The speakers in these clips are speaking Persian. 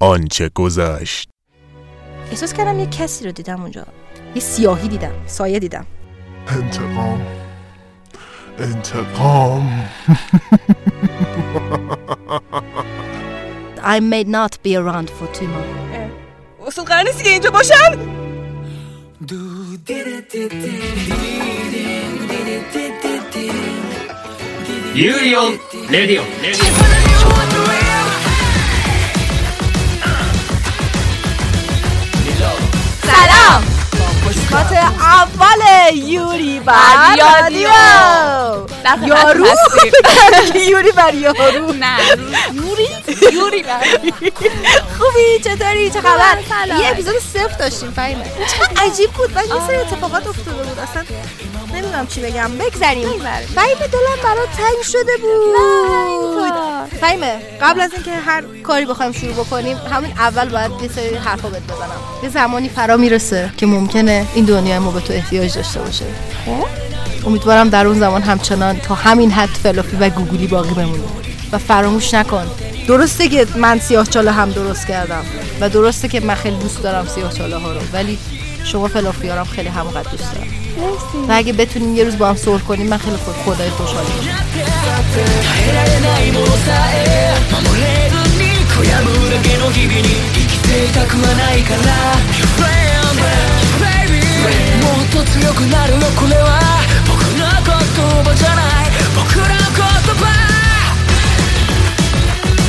آنچه گذشت احساس کردم یه کسی رو دیدم اونجا یه سیاهی دیدم سایه دیدم انتقام انتقام I may not be around for too long اصول قرار نیستی که اینجا باشن سلام قسمت اول یوری بر رادیو. یارو. یوری بر یارو. نه یوری یوری خوبی چطوری؟ چه خبر. یه اپیزود صفر داشتیم فهیمه چقدر عجیب بود. و یه سری اتفاقات افتاده بود. اصلا نمی‌دونم چی بگم. بگذریم. فهیمه دلم برات تنگ شده بود. فهیمه قبل از اینکه هر کاری بخوایم شروع بکنیم همون اول باید یه سری حرفا بهت بزنم. یه زمانی فرا می‌رسه که ممکنه این دنیای ما به تو احتیاج داشته باشه. خب. امیدوارم در اون زمان همچنان تا همین حد فلافی و گوگلی باقی بمونه. و فراموش نکن. درسته که من سیاه چاله هم درست کردم و درسته که من خیلی دوست دارم سیاه چاله ها رو ولی شما فلافیارم خیلی همونقدر دوست دارم. و اگه بتونیم یه روز با هم صور کنیم من خیلی خود خدای خوشحالی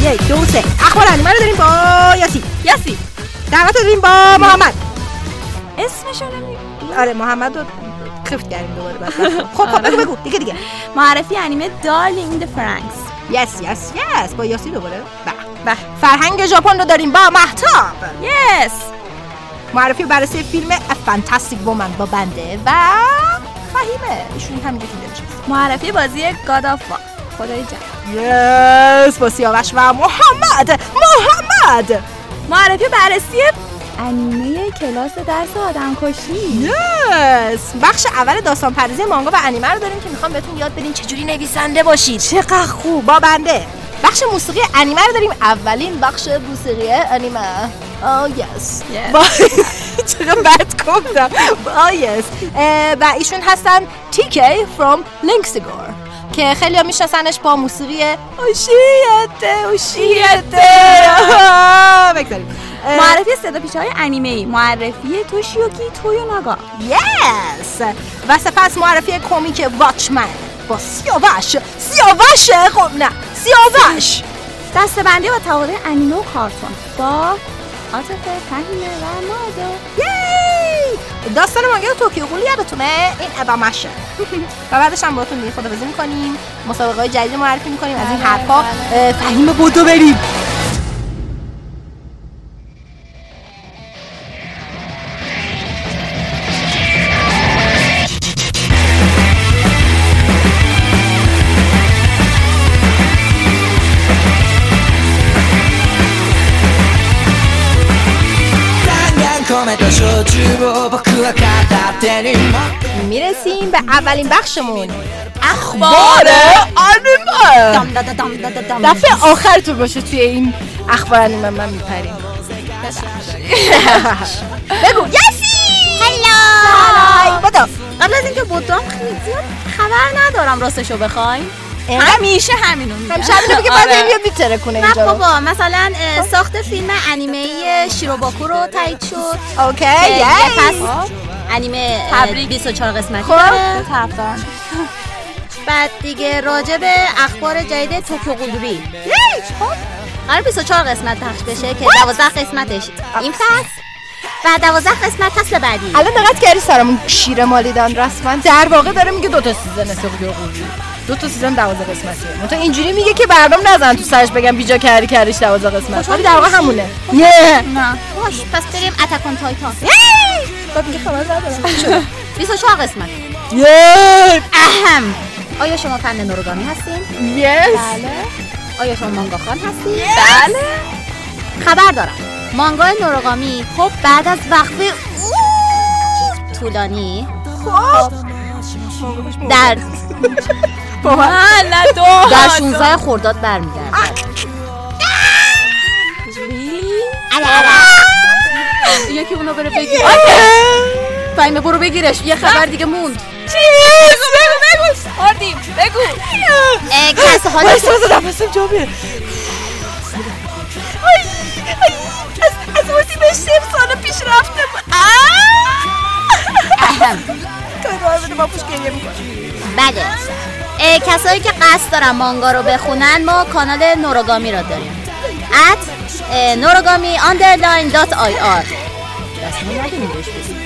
یک دو سه. اخبار انیمه رو داریم با یاسی. یاسی. دعوت رو داریم با محمد. اسمشو نمی آره محمد رو خفت کردیم دوباره بعد. خب خب بگو بگو دیگه دیگه. معرفی انیمه Darling the Franxx. Yes yes yes. با یاسی دوباره. به به. فرهنگ ژاپن رو داریم با مهتاب yes. معرفی و بررسی فیلم Fantastic Woman با بنده و فهیمه ایشون همینجا که نمیشه معرفی بازی God of War خدای جان. یس. با سیاوش و محمد. محمد! معرفی بررسی انیمه کلاس درس آدم کشی یس! بخش اول داستان پردازی مانگا و انیمه رو داریم که می‌خوام بهتون یاد بدین چجوری نویسنده باشید. چقدر خوب با بنده. بخش موسیقی انیمه رو داریم. اولین بخش موسیقی انیمه. آه یس. چقدر بد گفتم. آه یس. و ایشون هستن تیکی from لینکسیگور که خیلی ها میشناسنش با موسیقی اوشیته اوشیته بگذاریم. معرفی صدا پیچه های انیمه ای معرفی توشیوکی تویوناگا. یس و سپس معرفی کمیک واچمن. با سیاوش. سیاوش! خب نه. سیاوش! دسته بندی و تقاضای انیمه و کارتون. با عاطفه فهیمه و مادو داستان مانگا توکیو قولی یادتونه؟ این ادامشه و بعدش هم باهاتون دیگه خدافظی می‌کنیم. مسابقه های جدید معرفی می‌کنیم. از این بله، حرفا بله. فهیم بودو بریم. می‌رسیم به اولین بخشمون. اخبار انیمه دفعه آخر تو باشه توی این اخبار انیمه من میپریم. بگو. یسی هلو! قبل از اینکه بودم خیلی زیاد خبر ندارم راستشو اینقدر همیشه همینو میگم. همیشه همینو بگه بعد آره. این میتره کنه نه اینجا. بابا مثلا ساخت فیلم انیمه شیروباکو رو تایید شد. اوکی پس انیمه اه، تبریک. 24 قسمتی خب. داره. بعد دیگه راجع به اخبار جدید توکیو قلوبی قرار 24 قسمت پخش بشه که 12 قسمتش. این فصل. و 12 قسمت فصل بعدی. الان دقت کردی سرمون شیر مالیدن رسما در واقع داره میگه دو تا سیزن سوکیو قولی دو تا سیزن 12 قسمتیه. منتها اینجوری میگه که برنامه نزن تو سرش بگم بیجا کردی کردیش 12 قسمت. ولی در واقع همونه. یه نه. باش پس بریم اتکون تایتان بعد میگه خبر ندارم 24 قسمت. یه! اهم. آیا شما فن نوروگامی هستین؟ یس بله. آیا شما مانگا خان هستین؟ بله. خبر دارم. مانگا نوروگامی خب بعد از وقفه طولانی خب. در در 16 خرداد برمیگرده یکی اونو بره بگیر فهمه برو بگیرش. یه خبر دیگه موند. چیز بگو بگو آردیم بگو. کس حالا وایسا وایسا نفسم جا بیاد آی، آی، از وقتی به سه سال پیش رفته بود کار بده با پوش گریه می‌کنم. بله. اه، کسایی که قصد دارن مانگا رو بخونن ما کانال نوروگامی را داریم. اه، نوروگامی ما نداریم بهش بدیم.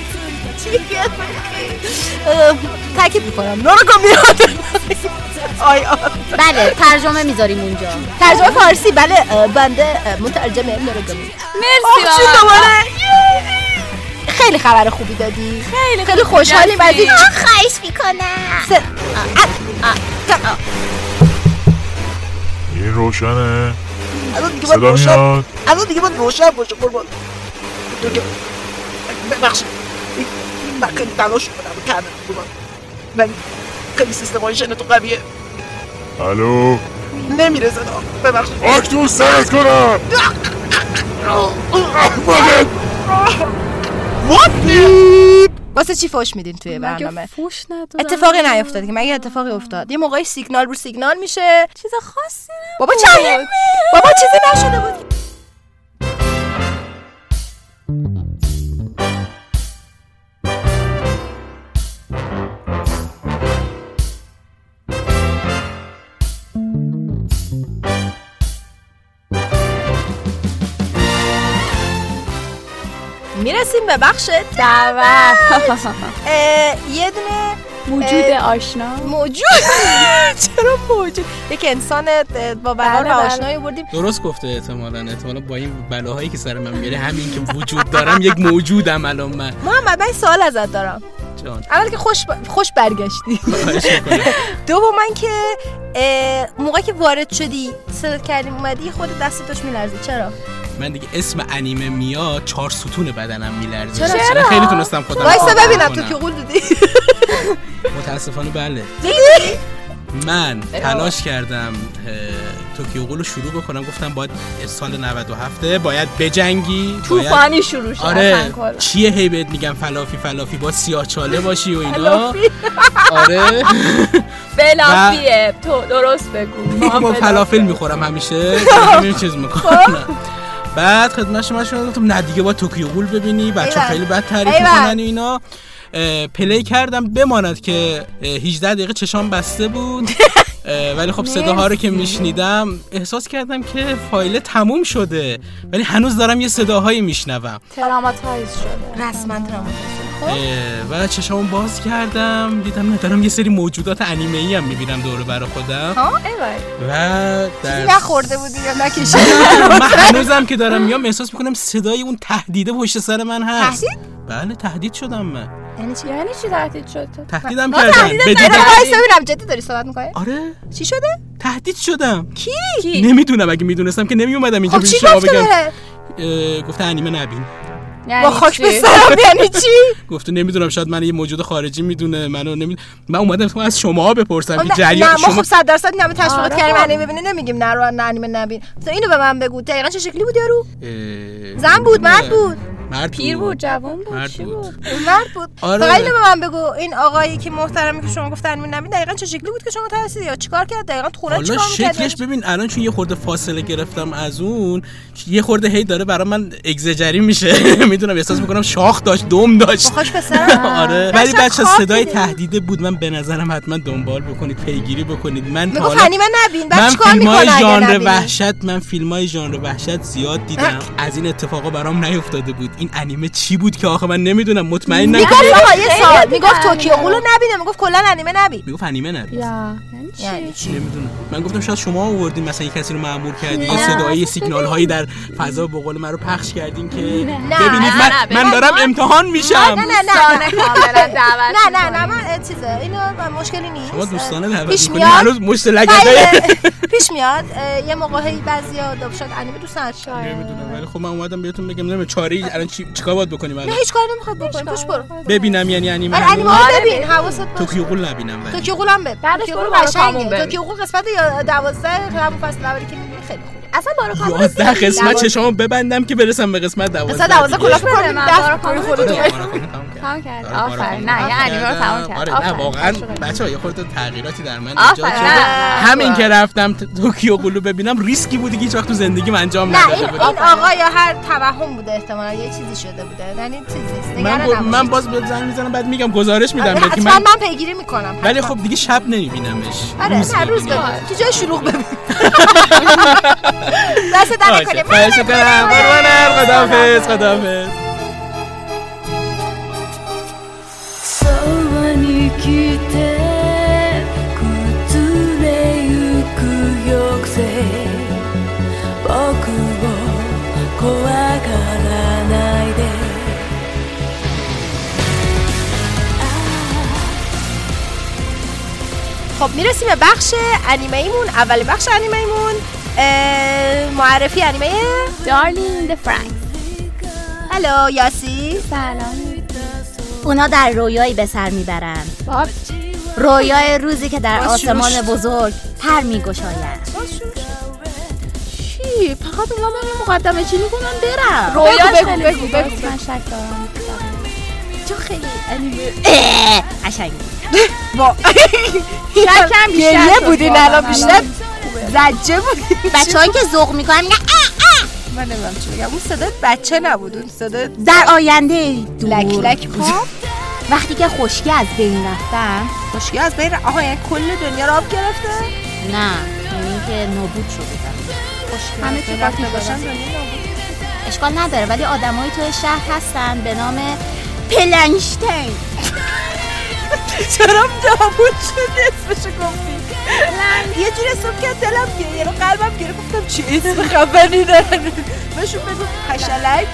تاکید می‌کنم. نورگا میاد آی آی بله ترجمه می‌ذاریم اونجا. ترجمه فارسی بله بنده اه، مترجم نورگا مرسی دوباره؟ خیلی خبر خوبی دادی. خیلی خیلی خوشحالیم از این خواهش می‌کنم. س- این روشنه. دیگه باید صدا روشن میاد. الان دیگه باید روشن باشه قربان. دیگه- ببخشید. این- من خیلی تلاش کنم کردم قربان. من خیلی سیستمایشن تو قویه. الو؟ نمیره صدا. ببخشید. آکتوس سرت کنم. احمقت واسه چی فوش میدین توی برنامه؟ فوش ندادم اتفاقی نیافتاد که مگه اتفاقی افتاد؟ یه موقعی سیگنال رو سیگنال میشه. چیز خاصی بابا چند بابا چیزی نشده بود. می‌رسیم به بخش دعوت. یه دونه موجود آشنا. موجود. چرا موجود؟ یک انسان با بله، و بله. آشنایی بردیم. درست گفته احتمالا. احتمالا با این بلاهایی که سر من میره همین که وجود دارم یک موجودم الان من. محمد من سوال ازت دارم. جان. اول که خوش ب- خوش برگشتی. دوم که اه، موقعی که وارد شدی صدا کردیم اومدی خود دست داشت میلرزی. چرا؟ من دیگه اسم انیمه میاد چهار ستون بدنم میلرزه. چرا؟ چرا؟ خیلی تونستم خودم وایسا ببینم. تو که قول دادی. متاسفانه بله. من تلاش کردم Tokyo Ghoul رو شروع بکنم. گفتم باید سال 97 باید بجنگی باید توفانی شروع شد آره. چیه هی بهت میگم fluffy؟ fluffy با سیاه چاله باشی و اینا. آره. fluffy ه. تو درست بگو. با فلافل می‌خورم همیشه. چیز می‌کنم. بعد خدمت شما شما گفتم نه دیگه با Tokyo Ghoul ببینی بچه. خیلی بد تعریف. می‌کنن اینا play کردم بماند که اه، 18 دقیقه چشام بسته بود ولی خب صداها رو که میشنیدم احساس کردم که فایل تموم شده ولی هنوز دارم یه صداهایی میشنوم traumatize شده رسما و چشامو باز کردم دیدم نه دارم یه سری موجودات انیمه ای هم می‌بینم دور بر خودم. ها؟ و در نخورده بودی یا نکشیدی؟ من هنوزم که دارم میام احساس می‌کنم صدای اون تهدیده پشت سر من هست. تهدید؟ بله تهدید شدم من. یعنی چی؟ یعنی چی تهدید شد تو؟ تهدیدم کردن بدون ببینم جدی داری صحبت می‌کنی؟ آره. چی شده؟ تهدید شدم. کی؟ نمی‌دونم اگه می‌دونستم که نمیومدم اینجا خب پیش چی شما بگم. گفته انیمه نبین. با خاک؟ به سرم یعنی چی؟ گفته نمی‌دونم شاید من یه موجود خارجی می‌دونه منو نمی من اومدم تو از شما بپرسم که خب نه- جریان شما خب صد درصد این همه تشویقات آره. کردیم. انیمه ببینی نمیگیم نه رو نه انیمه نبین. مثلا اینو به من بگو دقیقا چه شکلی بود یارو؟ زن بود مرد بود؟ مرد پیر بود جوان بود مرد بود. بود؟ مرد بود. آره. فقط اینو به من بگو این آقایی که محترمی که شما گفت انیمه نبین دقیقا چه شکلی بود که شما ترسیدی یا چیکار کرد؟ دقیقا تو خونه حالا چیکار می‌کرد شکلش ببین الان چون یه خورده فاصله گرفتم از اون یه خورده هی داره برای من اگزجری میشه. می‌دونم احساس می‌کنم شاخ داشت دم داشت. به سرم آره. ولی بچه صدای. تهدیده بود. من به نظرم حتما دنبال بکنید پیگیری بکنید. من تا حالا انیمه نبین. من فیلم های ژانر؟ وحشت من فیلم های ژانر وحشت زیاد دیدم. از این اتفاقا برام نیفتاده بود. این انیمه چی بود که آخه من نمی‌دونم مطمئن می‌گفت نکنم آقا یه خیلی سال. می‌گفت توکیو قولو رو. نبینه می‌گفت کلا انیمه نبین. می‌گفت انیمه نبید یا یعنی یعنی چی؟ نمی‌دونم. من گفتم شاید شما آوردین مثلا یه کسی رو معمول کردین یه نه. صدایی سیگنال هایی در فضا به قول من رو پخش کردین که نه، ببینید نه، من, نه، من دارم امتحان نه میشم. نه نه نه کاملا دعوت نه نه نه من چیزه اینو مشکلی نیست. شما دوستانه دعوت پیش میاد. هنوز مشت لگدای بله، پیش میاد. یه موقعی بعضیا شد انیمه دوست نداشتن نمی‌دونم ولی خب من اومدم بهتون بگم نمی‌دونم چاره الان چی چیکار باید بکنیم نه الان هیچ کاری نمی‌خواد بکنی پوش برو. ببینم یعنی انیمه آره؟ انیمه آره، ببین. حواست باشه. توکیو قول نبینم ولی. توکیو قول هم ببین بعدش برو قشنگه. توکیو قول قسمت یا- دوازده همون فصل اولی که می‌بینی خیلی خوبه اصلا بارو کامل 11 قسمت چشامو ببندم که برسم به قسمت 12 مثلا دوازه دیگه. کلاف کار من دست بارو می‌کنی کامل خودتو دیگه. تمام کرد. آفرین کامل. نه یه انیمه رو تمام کرد آره نه. واقعا خوشو بده. بچه ها یه خورده تغییراتی در من. ایجاد شده همین. که رفتم توکیو گلو ببینم ریسکی بودی که هیچ وقت تو زندگیم انجام نداده این, بودم این آقا یا هر توهم بوده احتمالا یه چیزی شده بوده یعنی چیزی من. من باز به زنگ می‌زنم بعد میگم گزارش میدم بهت که من من پیگیری می‌کنم ولی خب دیگه شب نمیبینمش آره روز. ببین تو جای شلوغ ببین دست در خب می‌رسیم به بخش انیمه ایمون اول بخش انیمه ایمون معرفی انیمه دارلینگ د فرانک هلو یاسی. سلام. اونا در رویایی به سر می‌برن. رویای روزی که در آسمان. بزرگ پر میگشاید چی؟ فقط اونا به مقدمه چی می‌کنن برم. خیلی بگو، زیباست. بگو. من شک دارم. تو خیلی انیمه. اه، قشنگ با شکم بیشتر بودین الان بیشتر. زجه بودین بچه هایی که ذوق می‌کنن میگن من نمی‌دونم چی بگم اون صدای بچه نبود اون صدای در آینده دور. لک لک بود وقتی که خشکی از بین رفتن. خوشگی از بین آها یعنی کل دنیا رو آب گرفته؟ نه یعنی که نابود شده همه قاطی باشن. دنیا نابود. اشکال نداره ولی آدمای توی شهر هستن به نام پلنشتین چرا نابود شدی اسمشو گفتی. یه جور اسم که دلم گیره رو قلبم گیره گفتم چی؟ اسم خفنی دارن بهشون بگو پشلک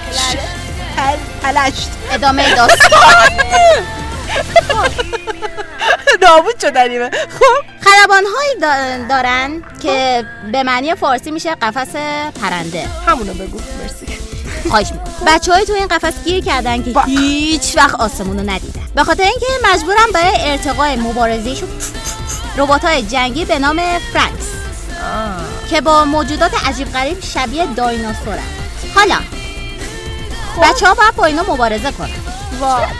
پل پلشت ادامه داستان. نابود شد انیمه خب. خلبان هایی دارن که به معنی فارسی میشه قفس پرنده. همونو بگو. مرسی. خواهش می‌کنم. بچه های تو این قفس گیر کردن که هیچ وقت آسمون رو ندیدن. به خاطر اینکه مجبورن برای ارتقای مبارزهشون ربات های جنگی به نام فرانکس که با موجودات عجیب غریب شبیه دایناسورن. حالا بچه ها باید با اینا مبارزه کنن.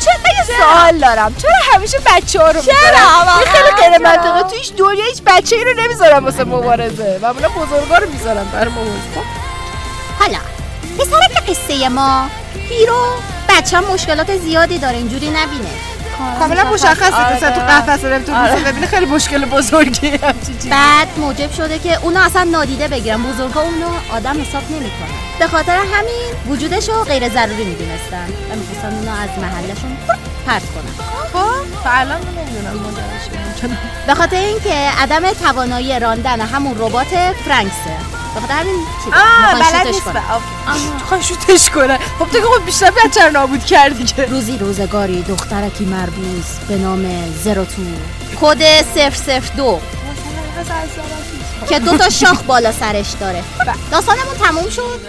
چرا یه سوال دارم. چرا همیشه بچه ها رو چرا؟ خیلی غیر چرا؟ منطقه تو هیچ دنیا هیچ بچه ای رو نمی‌ذارن واسه مبارزه. معمولا بزرگا رو می‌ذارن برای مبارزه. خب. حالا پسرک قصه ما هیرو بچه مشکلات زیادی داره اینجوری نبینه. کاملا مشخصه آره. مثلا تو قفس نمی‌تونه آره. ببینه خیلی مشکل بزرگی بعد موجب شده که اونا اصلا نادیده بگیرن. بزرگا اونو آدم حساب نمی‌کنن. به خاطر همین وجودش رو غیر ضروری می‌دونستن. و می‌خواستن اونو از محلشون پرت کنن. خب تا الان نمی‌دونم. به خاطر اینکه عدم توانایی راندن همون ربات فرانکسه. به خاطر همین چیز آه بلد نیست شوتش کنه خب تو که خب بیشتر بچه نابود کردی که. روزی روزگاری دخترکی مربوز به نام زروتو کد 002 که دو تا شاخ بالا سرش داره. داستانمون تموم شد.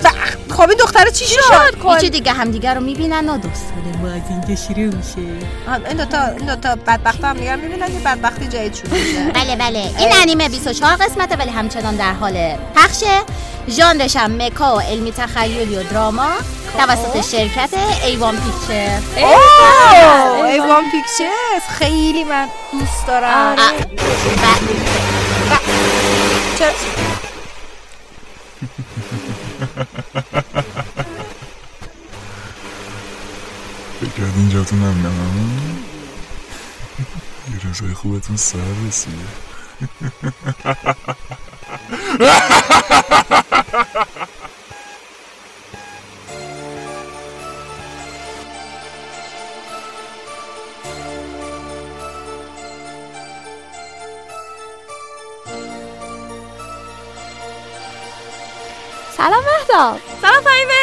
خب این دختره چی شد؟ هیچی دیگه همدیگه رو می‌بینن و داستان ما از اینجا شروع میشه. این دوتا این دوتا بدبخت هم دیگر می‌بینن یه بدبختی جدید شروع میشه. بله بله. این انیمه 24 قسمته ولی همچنان در حال پخشه. ژانرش هم مکا و علمی تخیلی و دراما. توسط شرکت ایوان پیکچر ایوان پیکچرز. خیلی من دوست دارم. چرا فکر جاتون هم نه؟ یه روزای خوبتون سر رسیده. سلام. فهیمه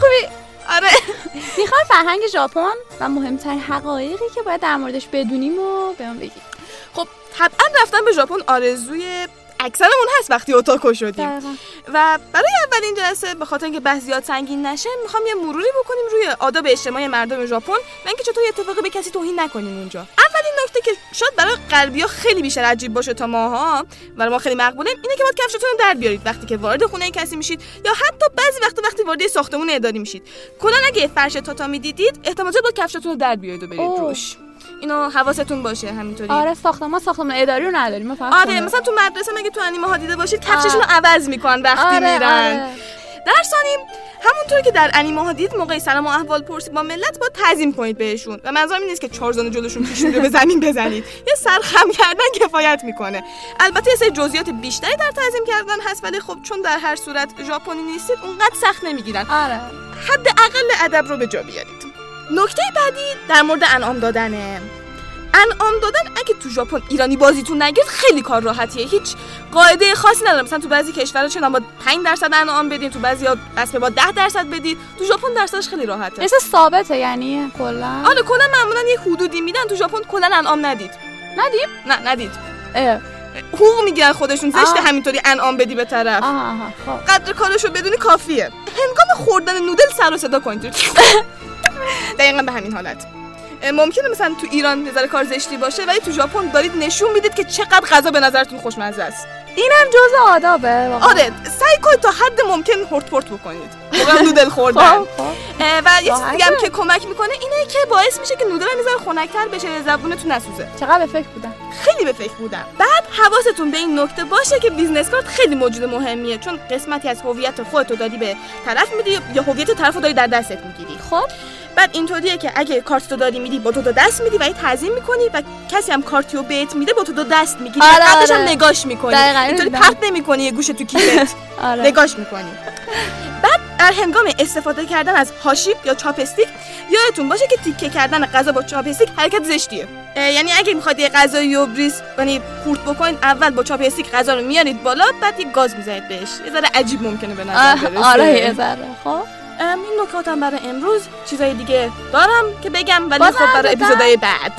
خوبی؟ آره. می‌خوای فرهنگ ژاپن و مهمترین حقایقی که باید در موردش بدونیم و بهمون بگی خب طبعا رفتن به ژاپن آرزوی اکثرمون هست وقتی اوتاکو شدیم. دقیقاً. و برای اولین جلسه به خاطر اینکه بحث زیاد سنگین نشه می‌خوام یه مروری بکنیم روی آداب اجتماعی مردم ژاپن و اینکه چطور یه اتفاقی به کسی توهین نکنیم اونجا. اولین نکته که شاید برای غربیا خیلی بیشتر عجیب باشه تا ماها. و ما خیلی مقبوله اینه که باید کفشتون رو در بیارید. وقتی که وارد خونه کسی میشید یا حتی بعضی وقتا وقتی وارد ساختمون اداری میشید. کلا اگه فرش تاتامی دیدید احتمالاً باید کفشتون رو در بیارید و برید اوه. روش. اینو حواستون باشه همینطوری. آره ساختمان ما ساختمان اداری رو نداریم آره خونه. مثلا تو مدرسه مگه تو انیمه ها دیده باشید کفششون رو عوض می‌کنن وقتی آره، میرن. آره. در ثانیم همونطوری که در انیمه ها دید موقع سلام و احوال پرسی با ملت با تعظیم کنید بهشون. و منظورم این نیست که چهار زانو جلوشون پیشونی رو به زمین بزنید. یه سرخم کردن کفایت می‌کنه. البته یه سری جزئیات بیشتری در تعظیم کردن هست ولی خب چون در هر صورت ژاپنی نیستید اونقدر سخت نمی‌گیرن. آره. حد اقل ادب رو به جا بیارید. نکته بعدی در مورد انعام دادنه. انعام دادن اگه تو ژاپن ایرانی بازیتون نگید خیلی کار راحتیه. هیچ قاعده خاصی نداره مثلا تو بعضی کشورها چه با 5 درصد انعام بدین تو بعضی اسب با 10 درصد بدید تو ژاپن درصدش خیلی راحته. اسم ثابته یعنی کلا؟ آره کلا معمولا یه حدودی میدن. تو ژاپن کلا انعام ندید. ندیم؟ نه ندید. اه. حقوق می‌گیرن خودشون. زشته آه. همینطوری انعام بدی به طرف. آها آها خب. قدر کارشو بدونی کافیه. هنگام خوردن نودل سر و صدا کنید. دقیقا به همین حالت. ممکنه مثلا تو ایران نظر کار زشتی باشه ولی تو ژاپن دارید نشون می‌دید که چقدر غذا به نظرتون خوشمزه است. اینم جزء آدابه واقعا. آره سعی کنید تا حد ممکن هورت پورت بکنید. موقع نودل خوردن خب خب. و یه چیز. دیگه هم که کمک می‌کنه اینه که باعث میشه که نودل می‌ذاره خنک‌تر بشه و زبونتون نسوزه. چقدر به فکر بودم خیلی به فکر بودم بعد حواستون به این نکته باشه که business card خیلی موجود مهمیه چون قسمتی از هویت خودتو دادی به طرف میدی یا هویت طرفو داری در دستت می‌گیری. خب. بعد اینطوریه که اگه کارت تو داری میدی با تو دو دست میدی و یه تعظیم می‌کنی و کسی هم کارتی رو بهت میده با تو دو دست می‌گیری. آره، و قبلش هم آره. نگاش می‌کنی. اینطوری. پرت نمی‌کنی یه گوشه تو کیفت. آره. نگاش می‌کنی. بعد در هنگام استفاده کردن از هاشی یا chopstick یادتون باشه که تیکه کردن غذا با چاپستیک حرکت زشتیه. یعنی اگه می‌خواد یه غذایی رو بریز یعنی خورد بکنید اول با چاپستیک غذا رو میارید بالا بعد یه گاز می‌زنید بهش. یه ذره عجیب ممکنه به نظر برسه. آره یه ذره. خب. این نکاتم برای امروز. چیزای دیگه دارم که بگم ولی خب برای؟ اپیزودهای بعد.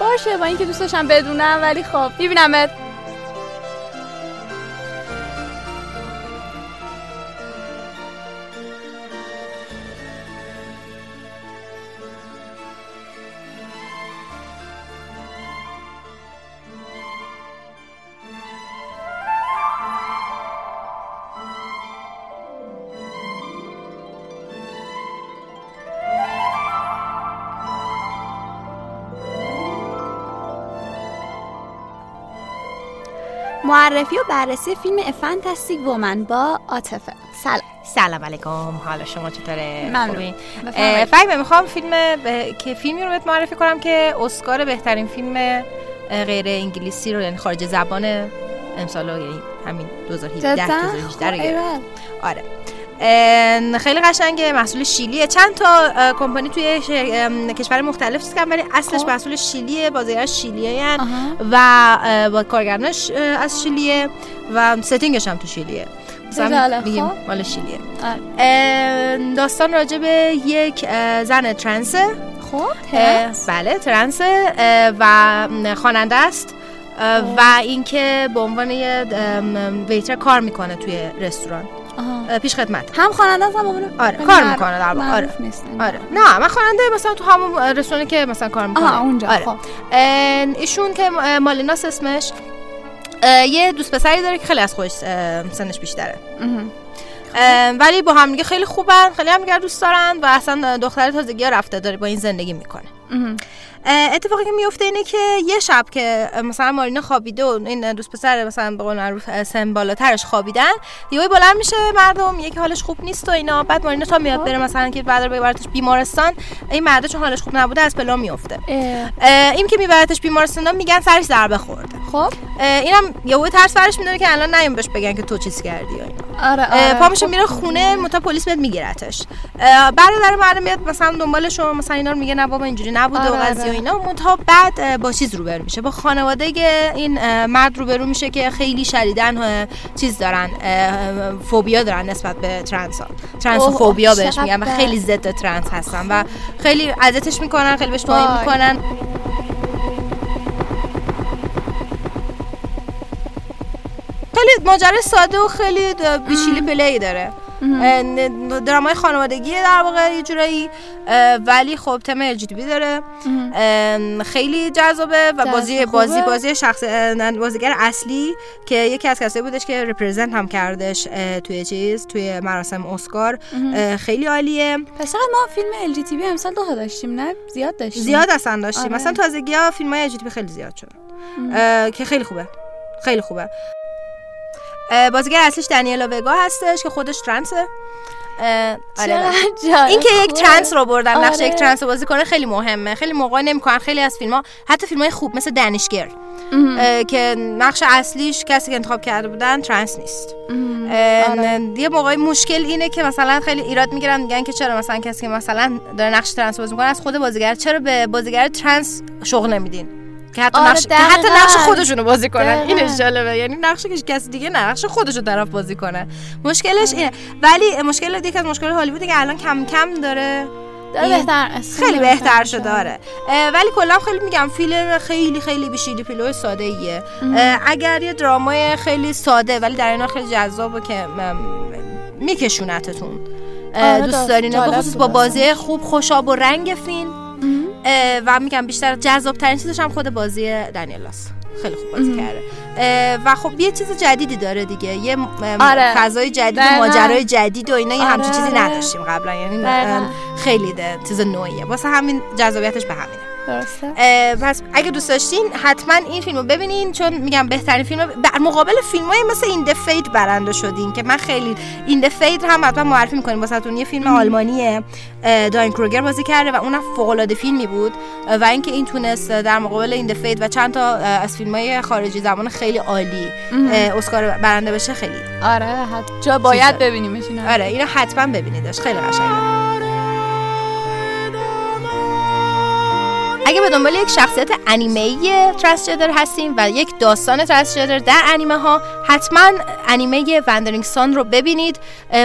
باشه با اینکه دوست داشتم بدونم ولی خب میبینمت. معرفی و بررسی فیلم فانتاستیک وومن با عاطفه. سلام. سلام علیکم. حالا شما چطوره؟ ممنون. فهمه می‌خوام فیلم اه، که فیلمی رو بهت معرفی کنم که اسکار بهترین فیلم غیر انگلیسی رو یعنی خارج زبان امسال یعنی همین 2017 جدا؟ 2018 رو خب،. آره. خیلی قشنگه محصول شیلیه چند تا کمپانی توی کشور مختلف چیز ولی اصلش خب. محصول شیلیه بازیگرش شیلیه. و با کارگردانش اه، از شیلیه و ستینگش هم تو شیلیه میگیم خب. مال شیلیه آره. داستان راجع به یک زن ترنسه خب ترنس. بله ترنسه و خواننده است اه، و اینکه به عنوان یه ویتر کار می‌کنه توی رستوران پیش خدمت. هم خواننده هم بابا آره، خیلی کار می‌کنه در واقع، آره. نیستن. آره. نه من خواننده مثلا تو همون رستورانی که مثلا کار می‌کنه. آها اونجا آره. خب. ایشون که مالیناس اسمش یه دوست پسری داره که خیلی از خودش سنش بیشتره. ولی با هم خیلی خوبن خیلی هم دوست دارن و اصلا دختر تازگی رفته داره با این زندگی می‌کنه. اتفاقی که میفته اینه که یه شب که مثلا مارینا خوابیده و این دوست پسر مثلا به قول معروف سن بالاترش خوابیدن یهو بلند میشه مردم یکی حالش خوب نیست و اینا. بعد مارینا تا میاد بره مثلا که بعد ببرتش بیمارستان این مرده چون حالش خوب نبوده از پلا میفته این که میبرتش بیمارستان میگن سرش ضربه خورده. خب؟ اینم یهو ترس برش میداره که الان نیم بهش بگن که تو چیز کردی یا اینا. آره آره. پا میشه میره خونه متا پلیس میاد میگیرتش. برادر مرد میاد مثلا دنبالش و مثلا اینا رو میگه نه بابا اینجوری نبوده و آره، قضیه و آره. اینا متا بعد با چیز روبرو میشه با خانواده این مرد روبرو میشه که خیلی شدیدن چیز دارن فوبیا دارن نسبت به ترنس ها transphobia بهش میگن و. خیلی ضد trans هستن و خیلی اذیتش می‌کنن خیلی بهش توهین وای. می‌کنن ماجرای ساده و خیلی بی شیله پیله داره. درامای خانوادگی در واقع یه جورایی ولی خب تم LGTB داره. خیلی جذابه و بازی بازی. بازی شخص بازیگر اصلی که یکی از کسایی بودش که رپرزنت هم کردش توی چیز توی مراسم اسکار. خیلی عالیه. پس ما فیلم LGTB امسال دو داشتیم نه؟ زیاد داشتیم. زیاد اصلا داشتیم. آره. مثلا تازگی ها فیلم های خیلی زیاد شدن اه، که خیلی خوبه. خیلی خوبه. بازیگر اصلیش دنیلا وگا هستش که خودش ترنسه آره جالب. این که یک. ترنس رو بردن نقش آره. یک ترنس رو بازی کنه خیلی مهمه خیلی موقع نمی‌کنن خیلی از فیلم ها حتی فیلم های خوب مثل Danish Girl اه، که نقش اصلیش کسی که انتخاب کرده بودن trans نیست آره. یه موقعی مشکل اینه که مثلا خیلی ایراد می‌گیرن میگن که چرا مثلا کسی که مثلا داره نقش trans بازی می‌کنه از خود بازیگر چرا به بازیگر trans شغل نمیدین که حتی آره، نقش که حتی. نقش خودشونو بازی کنن. اینش جالبه یعنی نقش که کسی دیگه نه نقش خودشو طرف بازی کنه. مشکلش اینه. ولی مشکل دیگه از مشکل هالیووده که الان کم کم داره داره این بهتر خیلی بهتر شده اه، ولی کلا خیلی میگم فیلم خیلی خیلی بیشیلی پیلوی ساده ایه اگر یه درامای خیلی ساده ولی در این حال خیلی جذابه که میکشونتتون. آره، دوست دارین. به خصوص با. بازی خوب خوشاب و رنگ فیلم. و میگم بیشتر جذاب ترین چیزش هم خود بازی دنیلاس خیلی خوب بازی کرده. و خب یه چیز جدیدی داره دیگه. یه آره. فضای جدید و. ماجرای جدید و اینا یه همچین آره، چیزی آره. نداشتیم قبلا. یعنی خیلی ده چیز نوعیه. واسه همین جذابیتش به همینه. درسته. پس اگه دوست داشتین حتما این فیلم رو ببینین چون میگم بهترین فیلم در مقابل فیلم های مثل In the Fade برنده شدین که من خیلی In the Fade هم حتما معرفی می‌کنیم. واسهتون یه فیلم آلمانیه دایان کروگر بازی کرده و اونم فوق العاده فیلمی بود. و اینکه این تونست در مقابل In the Fade و چند تا از فیلم های خارجی زمان خیلی عالی اسکار برنده بشه خیلی. آره حت جا باید ببینیمش آره اینو حتما ببینیدش. خیلی قشنگه. اگه به دنبال یک شخصیت انیمه ترانسجندر هستیم و یک داستان ترانسجندر در انیمه ها حتما انیمه وندرینگ سان رو ببینید.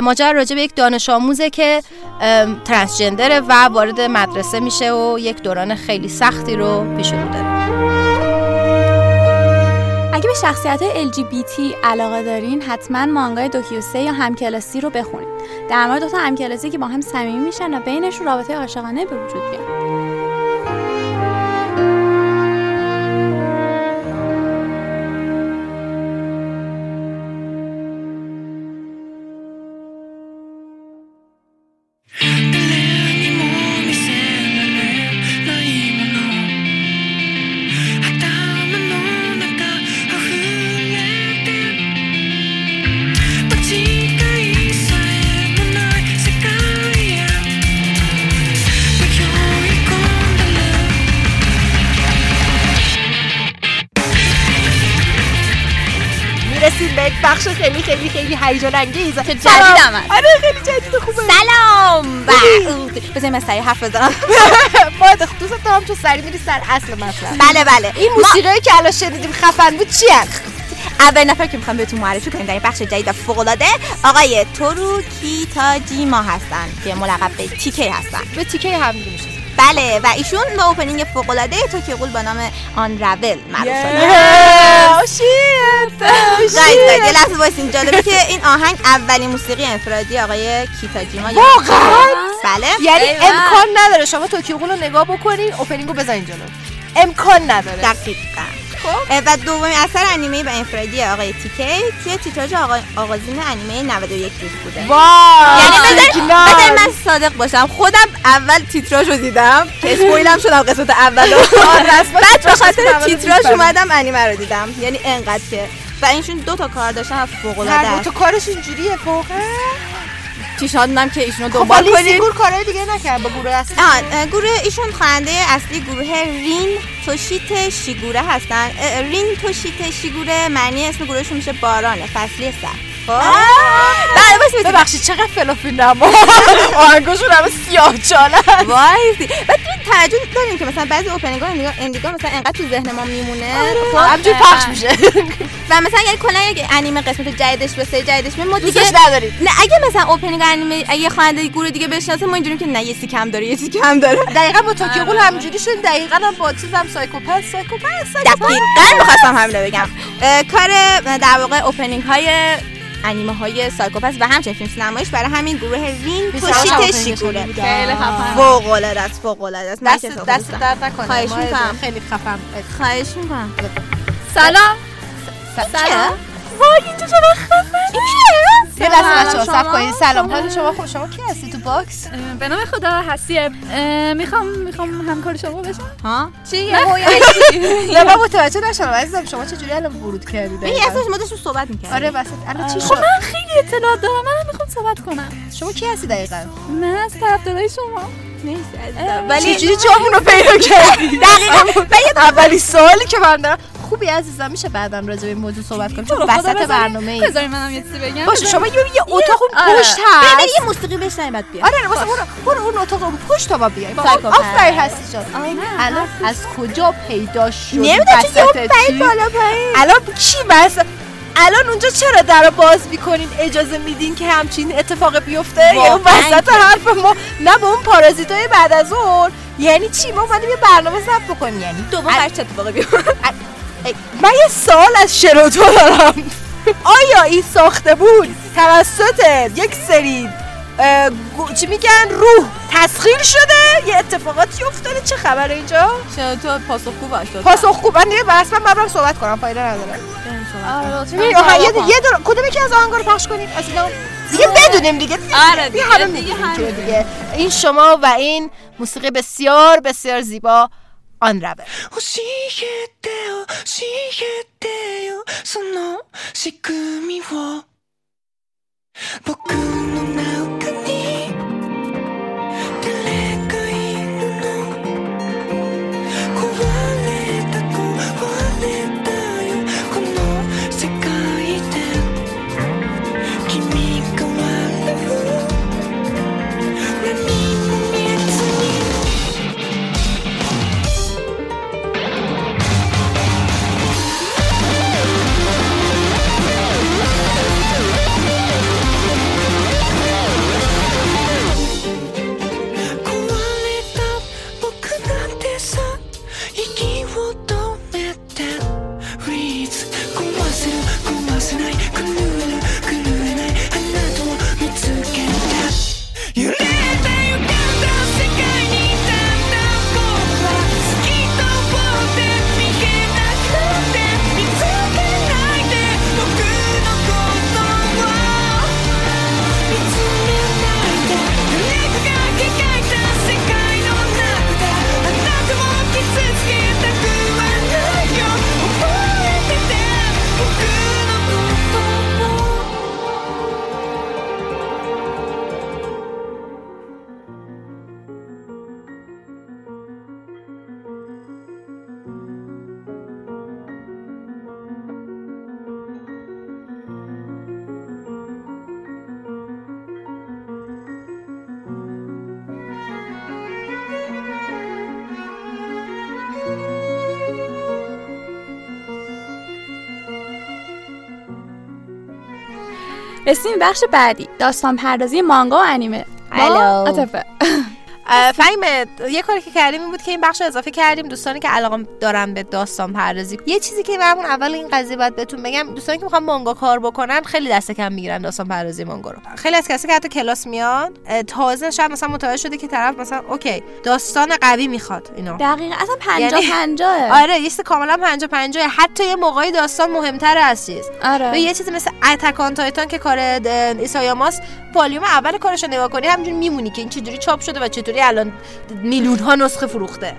ماجرا راجع به یک دانش آموزه که ترانسجندره و وارد مدرسه میشه و یک دوران خیلی سختی رو پیش رو داره. اگه به شخصیت LGBT علاقه دارین حتما مانگای دوکیوسه یا همکلاسی رو بخونید. در مورد دو تا همکلاسی که با هم صمیمی میشن و بینشون رابطه عاشقانه به وجود بیاد. خیلی خیلی هیجان انگیز. که جدیدم. آره خیلی جدید خوبه. سلام. و بذاریم از سریع حرف بزنم. باید دوست دارم چون سری میری سر اصل مطلب. بله بله. این موسیقی که الان شنیدیم خفن بود چی هست؟ اول نفر که می‌خوام بهتون معرفی کنیم در این بخش جدید فوق العاده آقای تورو کیتاجیما هستن که ملقب به تیکی هستن. به تیکه هم میشه بله و ایشون به اوپنینگ فوق العاده توکیو گول با نام آن راول معروف شدن guys یه لحظه وایسین جالبه که این آهنگ اولین موسیقی انفرادی آقای کیتاجیما واقعاً؟ بله. یعنی. امکان نداره شما توکیو رو نگاه بکنین opening رو بزنین جلو. امکان نداره. دقیقا. اه، و دومین اثر انیمه به انفرادی آقای TK توی تیتراژ آقا... آغازین انیمه 91 روز بوده. وای! یعنی بذار من صادق باشم. خودم اول تیتراژ رو دیدم که spoil م شدم قسمت اولو بعد به خاطر تیتراژ. اومدم انیمه رو دیدم. یعنی انقدر که و اینشون دو تا کار داشتن فوق هر العاده دو تا کارش اینجوریه واقعا. پیشنهاد میدم که ایشونو خب دنبال ولی کنید سیگور کارهای دیگه نکرد با گروه اصلی آه، اه، گروه ایشون خواننده اصلی گروه رین توشیت شیگوره هستن. رین توشیت شیگوره معنی اسم گروهشون میشه بارانه فصلی سر بله باش ببخشید چقدر فلافل نما. آهنگاشون همه سیاه چاله وایسی بعد تو توجه داریم که مثلا بعضی اوپنینگ ها اندیگا مثلا انقدر تو ذهن ما میمونه. خب همجور پخش میشه. و مثلا یعنی کلا یک انیمه قسمت جدیدش به سری جدیدش ما دیگه ندارید نه اگه مثلا opening انیمه اگه خواننده گروه دیگه بشناسه ما اینجوریم که نه یه کم داره یه کم داره. دقیقا با توکیو گول همینجوری شد دقیقا هم با چیزم Psycho-Pass Psycho-Pass دقیقا می‌خواستم همینو بگم. کار در واقع opening های انیمه های Psycho-Pass و همچنین فیلم سینماییش برای همین گروه رین توشیته opening ش شیگوره خیلی خفن. فوق العاده است فوق العاده است. دست دست درد نکنه. خواهش می‌کنم. خیلی خفن. خواهش می‌کنم. سلام. سلام. وای اینجا چقدر خفن یه لحظه شما؟ صبر کنید سلام. حال شما خوب؟ شما کی هستی تو box؟ به نام خدا هستیه اه، می‌خوام می‌خوام همکار شما بشم. ها؟ چی؟ نه. من متوجه نشدم. عزیزم شما چجوری الان ورود کردید این اصلا ما داشتیم صحبت می‌کردیم. آره وسط. الان چی خب شد؟ من خیلی اطلاعات دارم. منم می‌خوام صحبت کنم. شما کی هستی دقیقاً؟ من از طرفدارای شما. ولی چجوری جامون رو پیدا کردی؟ دقیقاً. اولی سوالی که من دارم. خوبی عزیزم میشه بعدا راجع به موضوع صحبت کنیم؟ چون تو وسط برنامه ای. بذاری منم یه چیزی بگم. باشه شما یه یه اتاق اون آره. پشت هست. یه موسیقی بشنویم بعد بیا آره واسه برو اون اتاق اون پشت تا ما بیایم. آفرین هستی جان. الان از کجا پیدا شد نمی‌دونم چه چی؟ بالا پایین الان کی مثلا الان اونجا چرا در رو باز می‌کنین؟ اجازه میدین که همچین اتفاق بیفته؟ اون واقعاً. وسط حرف ما نه به اون پارازیتای بعد از اون یعنی چی؟ ما اومدیم یه برنامه ضبط بکنیم. یعنی دوم هر چه اتفاقی بیفته. من یه سوال از شروتو دارم. آیا این ساخته بود توسط یک سری چی میگن روح تسخیر شده؟ یه اتفاقاتی افتاده؟ چه خبره اینجا؟ چرا تو پاسخگو باش لطفاً. پاسخگو؟ من دیگه بس من برام صحبت کنم فایده نداره. آره یه یه دور کدوم یکی از آهنگا رو پخش کنیم؟ از اینا دیگه بدونیم دیگه. آره دیگه. دیگه. این شما و این موسیقی بسیار بسیار زیبا. Unravel. 教えてよ、教えてよ、その仕組みを。僕の中に رسیدیم به بخش بعدی. داستان پردازی مانگا و انیمه. با هلو. فهیمه یه کاری که کردیم این بود که این بخش رو اضافه کردیم. دوستانی که علاقه دارن به داستان پردازی یه چیزی که من اول این قضیه باید بهتون بگم دوستانی که می‌خوان مانگا کار بکنن خیلی دست کم می‌گیرن داستان پردازی مانگا رو. خیلی از کسی که حتی کلاس میاد اه، تازه شاید مثلا متوجه شده که طرف مثلا اوکی داستان قوی می‌خواد اینا. دقیقا اصلا پنجا یعنی- پنجاه آره یه کاملا 50 50 حتی یه موقعی داستان مهمتر از چیز. و آره یه چیزی مثل اتکان تایتان که کار ایسایاماس والیوم اول کارش رو نگاه کنی همینجوری میمونی که این چجوری چاپ شده و چطوری استوری الان میلیون ها نسخه فروخته.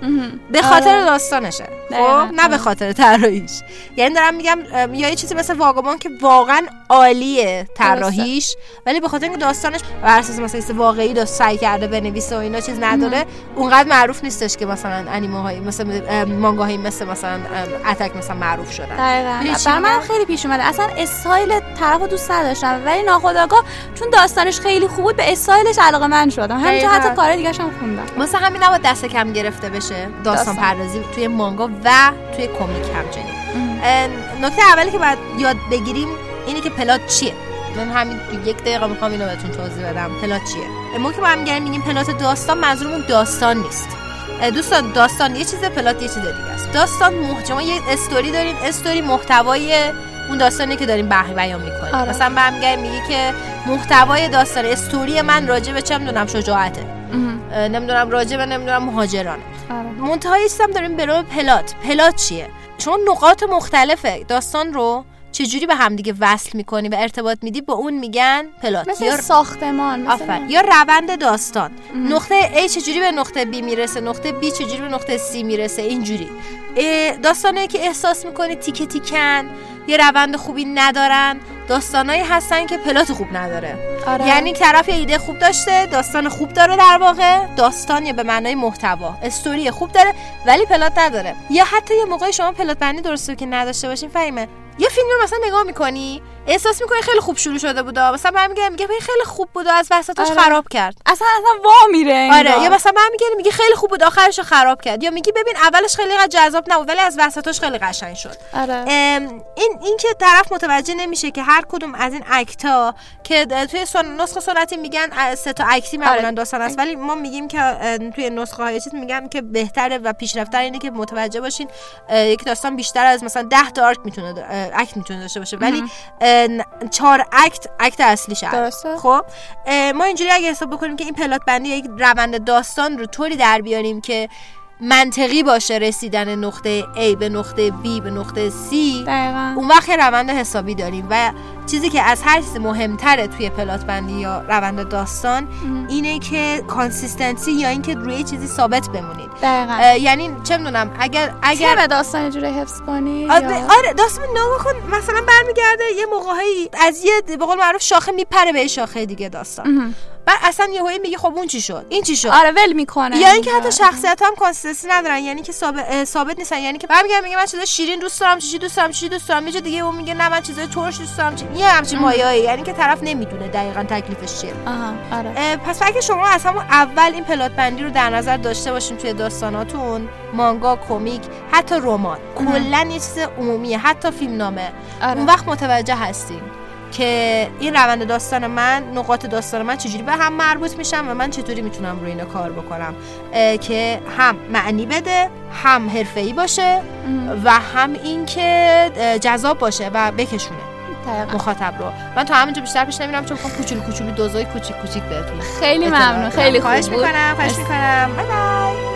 به خاطر آره. داستانشه. خب. نه به خاطر طراحیش. یعنی دارم میگم یا یه چیزی مثل واگابان که واقعا عالیه طراحیش ولی به خاطر اینکه داستانش بر اساس مثلا واقعی داشت سعی کرده بنویسه و اینا چیز نداره اونقدر معروف نیستش که مثلا انیمه های مثل ام، مانگاهایی مثل مثلا اتک مثلا معروف شدن. دقیقا. برای من؟ خیلی پیش اومده. اصلا استایل طرف رو دوست نداشتم. ولی ناخداگاه چون داستانش خیلی خوب بود به استایلش علاقه من شدم. همینطور. حتی کار دیگه هم خوندم. واسه همین نباید دست کم گرفته بشه داستان داستان. پردازی توی مانگا و توی کمیک همچنین. نکته اولی که باید یاد بگیریم اینه که پلات چیه. من همین یک دقیقه می‌خوام اینو بهتون توضیح بدم. پلات چیه؟ ما که با هم گریم میگیم پلات داستان منظورمون داستان نیست. دوستان داستان یه چیزه پلات یه چیز دیگه است. داستان محتوا یه استوری دارین استوری محتوای اون داستانی که داریم بحث بیان می‌کنیم. آره. مثلا برمیگردیم میگی که محتوای داستان استوری من راجع به چه می‌دونم شجاعته. نمی‌دونم راجع به نمی‌دونم مهاجرانه آره. منتهای هم داریم به نام پلات. پلات چیه؟ چون نقاط مختلف داستان رو چجوری به همدیگه وصل می‌کنی و ارتباط میدی؟ با اون میگن پلات. مثل یا ساختمان آفر یا روند داستان. نقطه A چجوری به نقطه B می‌رسه؟ نقطه B چجوری به نقطه C می‌رسه؟ اینجوری. اه، داستانایی که احساس می‌کنی تیکه تیکن. یه روند خوبی ندارن. داستانایی هستن که پلات خوب نداره. آره. یعنی طرف یه ایده خوب داشته داستان خوب داره در واقع. داستان یا به معنای محتوا. استوری خوب داره ولی پلات نداره. یا حتی یه موقعی شما پلات بندی درسته که نداشته باشین فهمه یه فیلم رو مثلا نگاه می‌کنی احساس می‌کنی خیلی خوب شروع شده بودا مثلا برمیگره میگه "ببین خیلی خوب بود از وسطش آره. خراب کرد. اصلا اصلا وا میره آره. یا مثلا برمیگره میگه خیلی خوب بود آخرش رو خراب کرد. یا میگی ببین اولش خیلی جذاب نبود ولی از وسطش خیلی قشنگ شد. آره. این این که طرف متوجه نمیشه که هر کدوم از این اکتا که توی سن... نسخه سنتی میگن سه تا act ی معمولا آره. داستان است. ولی ما میگیم که توی نسخه های چیز میگن که بهتره و پیشرفته اینه که متوجه باشین یک داستان بیشتر از مثلا 10 تا arc می‌تونه act می‌تونه داشته باشه. ولی چهار act act اصلیشه درسته. خب ما اینجوری اگه حساب بکنیم که این plot بندی یک روند داستان رو طوری در بیاریم که منطقی باشه رسیدن نقطه A به نقطه B به نقطه C. دقیقا. اون وقت روند حسابی داریم و چیزی که از هر چیز مهمتره توی plot بندی یا روند داستان اینه که consistency یا اینکه روی چیزی ثابت بمونید دقیقا. یعنی چه می‌دونم اگر اگر داستان جوری حفظ کنی آره, آره داستان نگاه کن مثلا برمیگرده یه موقعی از یه به قول معروف شاخه میپره به شاخه دیگه داستان. بعد اصلا یهویی میگه خب اون چی شد؟ این چی شد؟ آره ول می‌کنه. یا اینکه حتی شخصیت هم consistency ندارن یعنی که ثابت, ثابت نیستن. یعنی که برمیگردم میگه من چیزای شیرین دوست دارم چیزی دوست دارم چیزی دوست دارم. یه جا دیگه اون میگه نه من چیزای ترش دوست دارم. چی... یه همچین مایه‌ای یعنی که طرف نمی‌دونه دقیقا تکلیفش چیه. آها آره. پس اگه شما از همون اول این plot بندی رو در نظر داشته باشین توی داستاناتون مانگا کمیک حتی رمان کلا یه چیز عمومیه. حتی فیلم نامه آره. اون وقت متوجه هستین. که این روند داستان من نقاط داستان من چجوری به هم مربوط میشن و من چطوری می‌تونم روی اینا کار بکنم. که هم معنی بده هم حرفه‌ای باشه و هم اینکه جذاب باشه و بکشونه دقیقاً. مخاطب رو. من تا همینجا بیشتر پیش نمیرم چون می‌خوام کوچولو کوچولو دوزای کوچیک کوچیک بهتون خیلی ممنون. خیلی خوب خواهش بود. می‌کنم خواهش. می‌کنم. بای بای.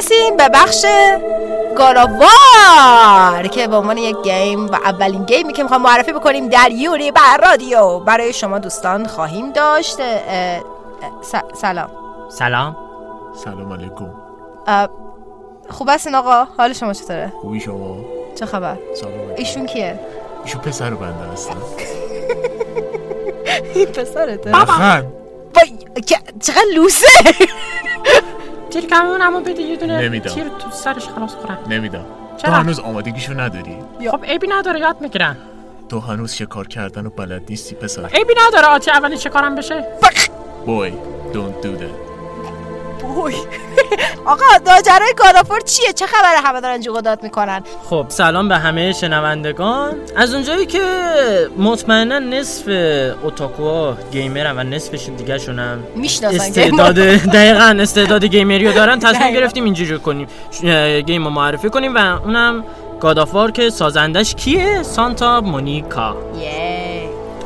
می‌رسیم به بخش گاراوار که به عنوان یک گیم و اولین گیمی که می‌خوام معرفی بکنیم در یوری بر رادیو. برای شما دوستان خواهیم داشت اه، اه، س- سلام. سلام. سلام علیکم. خوب هستین آقا؟ حال شما چطوره؟ خوبی شما؟ چه خبر؟ سلام ایشون کیه؟ ایشون پسر بنده هستن این پسرته. که- چقدر لوسه. تیر کمونمو بده یه دونه نمیدم. تیر تو سرش خلاص خورم نمیدم. تو چرا؟ هنوز آمادگیشو نداری؟ خب عیبی نداره یاد می‌گیرم. تو هنوز شکار کردن و بلد نیستی پسر. عیبی نداره آتی اولین چه کارم بشه. بوی don't do that. اوی. آقا داجرای گادافور چیه؟ چه خبره همه دارن جوق و داد می‌کنن؟ خب سلام به همه شنوندگان. از اونجایی که مطمئنا نصف اوتاکوها gamer ن و نصفشون دیگه شونم استعداد دقیقا استعداد gamer ی رو دارن تصمیم. گرفتیم اینجوری کنیم game رو معرفی کنیم و اونم God of War که سازندش کیه؟ سانتا مونیکا. یه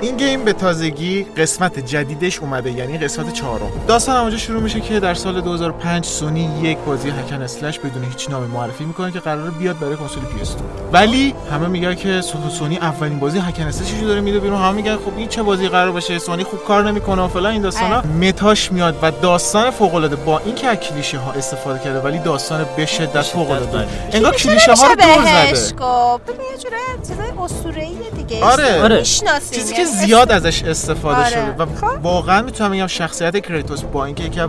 این game به تازگی قسمت جدیدش اومده یعنی قسمت چهارم. داستان اونجا شروع میشه که در سال 2005 سونی یک بازی hack and slash بدون هیچ نامی معرفی می‌کنه که قرار بیاد برای کنسول PS ولی همه میگن که سو- سونی اولین بازی هکن اسلشش رو داره میده بیرون. همه میگن خب این چه بازی قرار باشه؟ سونی خوب کار نمی‌کنه و فلان این داستانا متاش میاد و داستان فوق العاده با اینکه از کلیشه ها استفاده کرده ولی داستان به شدت فوق العاده انگار کلیشه ها رو دور زده. گفت ببین یه جوره چیزای اسطوره‌ای دیگه. آره. آره. چیزی که یعنی زیاد ازش استفاده آره. شده و واقعا می‌تونم بگم شخصیت کریتوس با اینکه یکی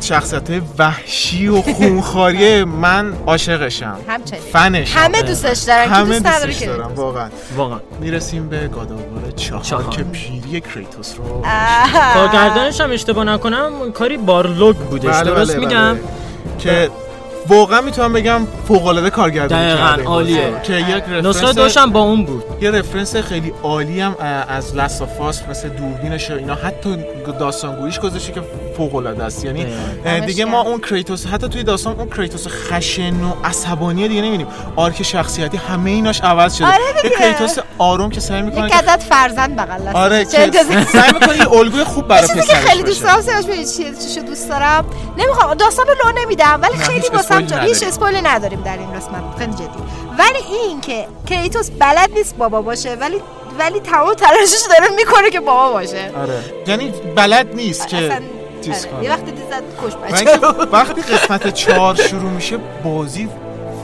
شخصیت های وحشی و خونخاری من عاشقشم. همچنین. فنشم. همه دوستش دارن. همه دوست نداره دوستش دارم واقعا. واقعا. می‌رسیم به گاداوار چهار. که پیری کریتوس رو. کارگردانش هم اشتباه نکنم کاری بارلوگ بودش. بله، درست بله، میگم؟ بله. که واقعا می‌تونم بگم فوق العاده کارگردانی کرده عالیه. که یک نسخه رفرنس داشتم با اون بود یه رفرنس خیلی عالی هم از لستافاس مثل دوربینش اینا حتی داستانگوییش گذاشته که فوق العاده است یعنی دیگه ما اون کریتوس حتی توی داستان اون کریتوس خشن و عصبانی دیگه نمی‌بینیم arc شخصیتی همه ایناش عوض شده آره دیگه. کریتوس آروم که سعی می‌کنه یک عدد فرزند بغل. آره چه که؟ سعی می‌کنه یه الگوی خوب برای چیزی که پسرش خیلی دوست. دارم چیشو دوست دارم نمی‌خوام داستان رو لو نمیدم ولی خیلی هیچ جا هیچ نداریم. spoil نداریم در این قسمت خیلی جدی ولی این که کریتوس بلد نیست بابا باشه ولی ولی تمام تلاشش داره می‌کنه که بابا باشه آره یعنی بلد نیست که اصلا چیز آره. کنه. یه وقتی دیزد کش بچه وقتی قسمت چهار شروع میشه بازی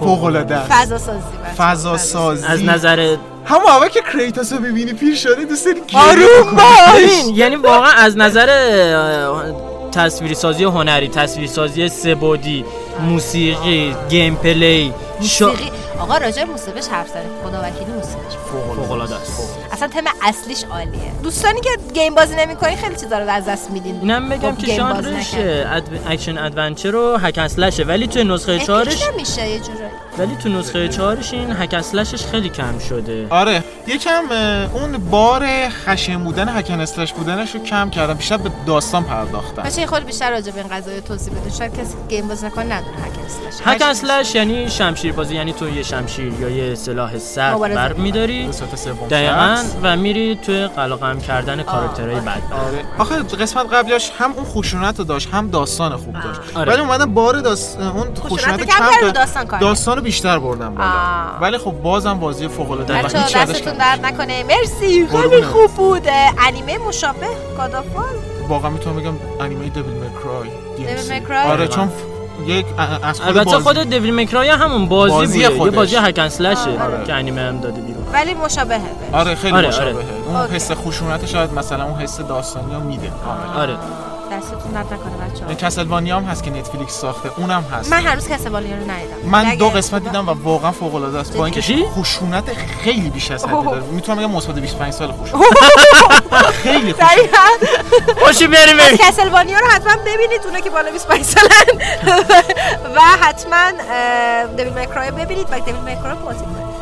فوق العاده است فضا سازی. فضا سازی از نظر همون اول که کریتوس رو ببینی پیر شده دوست داری آروم. ببین یعنی واقعا از نظر اه، تصویری سازی هنری تصویری سازی سبودی موسیقی گیم پلی. موسیقی. آقا راجع موسیقیش حرف زدیم خدا وکیلی موسیقیش. فوق العاده است. اصلا تم اصلیش عالیه. دوستانی که game بازی نمی‌کنین خیلی چیزا رو از دست میدین. اینم بگم خب، که ژانرش. اد... action adventure و hack slash ه ولی تو نسخه چهارش epic نمیشه یه جورایی ولی تو نسخه چهارش این hack slash ش خیلی کم شده. آره یکم اون بار خشن بودن hack and slash بودنش رو کم کردم بیشتر به داستان پرداختن. باشه یه خورده بیشتر راجع به این قضايا توضیح بده شاید کسی game بازی نکنه ندونه hack slash hack اسلش یعنی شمشیر بازی یعنی تو یه شمشیر یا یه سلاح مبارزه برق میداری دقیقا. و میری توی قلقم کردن کاراکترهای بد آره. آخه قسمت قبلیش هم اون خشونت رو داشت هم داستان خوب داشت. آره. ولی اومدن بار داست... اون خشونت کم داستان بیشتر بردن بالا آه. ولی خب بازم بازی فوق العاده بچه هیچ دستتون درد نکنه مرسی خیلی. خوب بود انیمه مشابه گادافال واقعا می‌تونم بگم انیمه دیویل مکرای دیویل مکرای؟ آره چون ف- یک از خود البته خود دیویل مکرای همون بازی, بازی بوده یه. بازی هک اسلشه آره. که انیمه هم داده بیرون ولی مشابهه بهش. آره خیلی آره، مشابهه آره. اون. حس خشونت شاید مثلا اون حس داستانی میده آره دستتون درد نکنه بچه کسلوانیا هم هست که نتفلیکس ساخته اونم هست. من هنوز کسبالی رو ندیدم. من دو قسمت دیدم و واقعا فوق العاده است. با اینکه چی؟ خشونت خیلی بیش از حد. داره. می‌تونم بگم مثبت 25 سال خشونت. خیلی دقیقاً. خوشی بریم از کسلوانیا رو حتما ببینید اونا که بالا 25 سالن. و حتما اه، دیویل مکرای ببینید. و دیویل مکرای بازی کنید.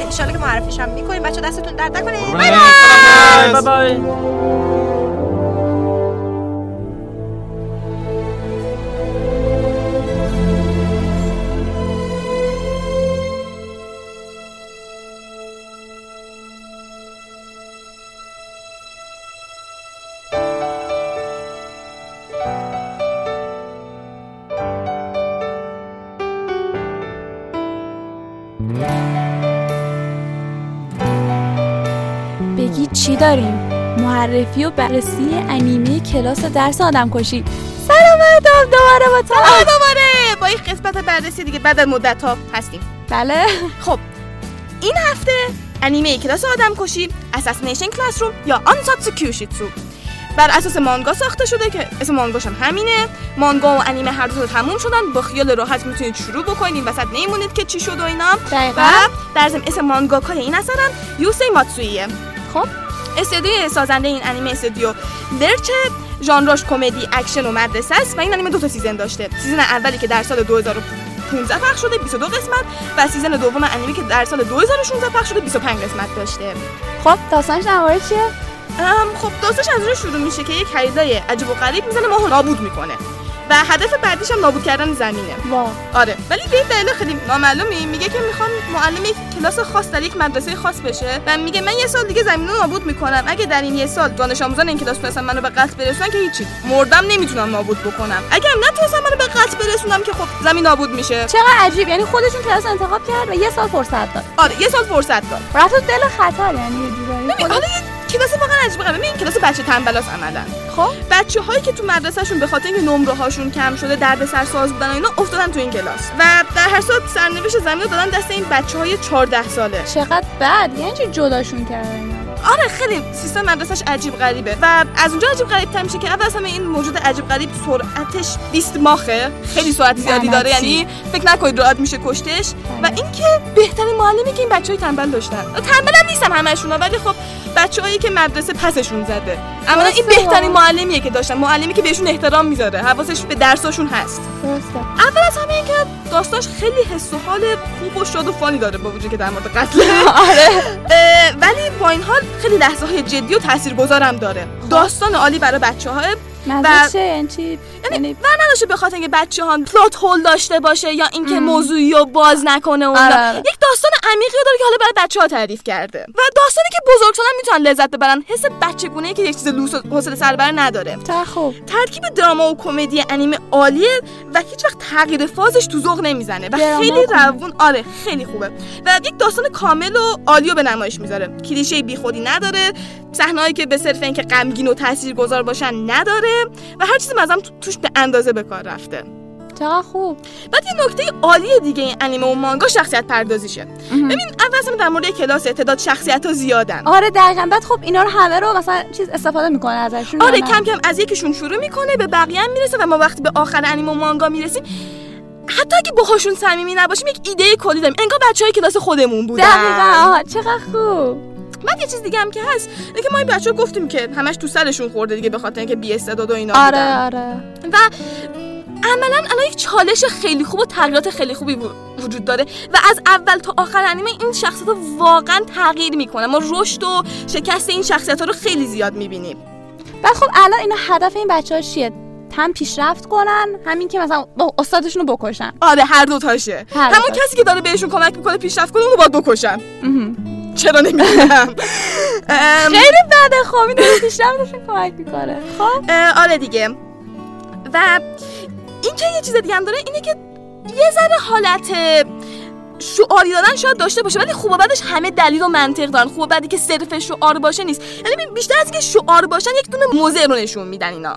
انشالله که معرفیش هم می‌کنیم. بچه دستتون درد نکنه. بای بای داریم؟ معرفی و بررسی انیمه کلاس درس آدم کشی. سلام آدم دوباره با تو. دوباره. با این قسمت بررسی دیگه بعد از مدت ها هستیم. بله. خب این هفته انیمه کلاس آدم کشی اساسینیشن کلاس روم یا آنساتسو کیوشیتسو بر اساس مانگا ساخته شده که اسم مانگاش هم همینه. مانگا و انیمه هر دو تموم شدن. با خیال راحت می‌تونید شروع بکنید وسط نمیمونید که چی شد و اینا. دقیقاً. و در ضمن اسم مانگاکای این اثرم یوسی ماتسویه. خب. استودیو سازنده این انیمه استودیو لرچه ژانراش کمدی اکشن و مدرسه است و این انیمه دو تا season داشته. season اولی که در سال 2015 پخش شده 22 قسمت و season دوم انیمه که در سال 2016 پخش شده 25 قسمت داشته. خب داستانش در مورد چیه؟ ام، خب داستانش از اونجا شروع میشه که یک خریدای عجیب و غریب می‌زنه ماهو نابود می‌کنه و هدف بعدیش هم نابود کردن زمینه. وا آره. ولی به دلیل خیلی نامعلومی میگه که می‌خوام معلم یک کلاس خاص در یک مدرسه خاص بشه و میگه من یه سال دیگه زمین رو نابود می‌کنم. اگه در این یه سال دانش آموزان این کلاس تونستن منو به قتل برسونن که هیچی. مردم نمی‌تونم نابود بکنم. اگه هم نتونستم منو به قتل برسونم که خب زمین نابود میشه. چقدر عجیب. یعنی خودشون کلاس انتخاب کرد و یه سال فرصت داد. آره یه سال فرصت داد. رفت دل خطر یعنی یه جورایی. کلاس واقعا عجیبه غریبه ببین این کلاس بچه تنبلاس عملا. خب؟ بچه هایی که تو مدرسهشون به خاطر اینکه نمره هاشون کم شده درد سرساز بودن و اینا افتادن تو این کلاس. و در هر صورت سرنوشت زمین رو دادن دست این بچه های 14 ساله. چقدر بد. یعنی چی جداشون کردن؟ آره خیلی سیستم مدرسش عجیب غریبه. و از اونجا عجیب غریب تر میشه که اول همه این موجود عجیب غریب سرعتش 20 ماخه. خیلی سرعت زیادی داره. یعنی فکر نکنید راحت میشه کشتش. و اینکه بهترین معلمی که این بچه های تنبل داشتن. تنبل هم نیستم همشون ولی خب بچه هایی که مدرسه پسشون زده. اما این. بهترین معلمیه که داشتن معلمی که بهشون احترام می‌ذاره حواسش به درساشون هست. درسته. اول از همه اینکه داستانش خیلی حس و حال خوب و شاد و فانی داره با وجود که در مورد قتل. آره. ولی با این حال خیلی لحظه های جدی و تاثیرگذارم داره. داستان عالی برای بچه نظر چه؟ یعنی چی؟ یعنی و به خاطر اینکه بچه ها پلات هول داشته باشه یا اینکه. موضوعی رو باز نکنه و اینا. آره، آره. یک داستان عمیقی داره که حالا برای بچه ها تعریف کرده. و داستانی که بزرگسالان می‌تونن لذت ببرن حس بچگونه که یک چیز لوس و حوصله سربر نداره. تا خوب. ترکیب دراما و کمدی انیمه عالیه و هیچ وقت تغییر فازش تو ذوق نمی‌زنه. و خیلی و. روون آره خیلی خوبه. و یک داستان کامل و عالی رو به نمایش می‌ذاره. کلیشه بیخودی نداره. صحنه‌ای که به صرف اینکه غمگین و تاثیرگذار باشن نداره. و هر چیزی مثلا توش به اندازه به کار رفته. چقدر خوب. بعد یه نکته عالی دیگه این انیمه و مانگا شخصیت پردازیشه. ببین اول اصلا در مورد کلاس تعداد شخصیت ها زیادن. آره دقیقا. بعد خب اینا رو همه رو مثلا چیز استفاده می‌کنه ازشون آره؟ کم کم از یکیشون شروع می‌کنه به بقیه هم می‌رسه و ما وقتی به آخر انیمه و مانگا می‌رسیم حتی اگه باهاشون صمیمی نباشیم یک ایده کلی داریم. انگار بچه های کلاس خودمون بودن. دقیقا. آها چقدر خوب. بعد یه چیز دیگه هم که هست که ما این بچه گفتیم که همش تو سرشون خورده دیگه به خاطر اینکه بی استعداد و اینا آره بودن. آره. و عملا الان یک چالش خیلی خوب و تغییرات خیلی خوبی و- وجود داره و از اول تا آخر انیمه این شخصیت ها واقعا تغییر می‌کنه ما رشد و شکست این شخصیت ها رو خیلی زیاد می‌بینیم. بعد خب الان اینا هدف این بچه ها چیه؟ هم پیشرفت کنن همین که مثلا با استادشون رو بکشن. آره هر دو تاشه همون. کسی که داره بهشون کمک می‌کنه پیشرفت کنه اونو باید بکشن. چرا نمی‌دونم خیلی بده خب این کمک می‌کنه. خب؟ آره دیگه. و این که یه چیز دیگه هم داره اینه که یه ذره حالت شعاری دادن شاید داشته باشه ولی خوب و بدش همه دلیل و منطق دارن خوب و بدی که صرف شعار باشه نیست یعنی بیشتر از اینکه شعار باشن یک دونه موضع رو نشون میدن اینا.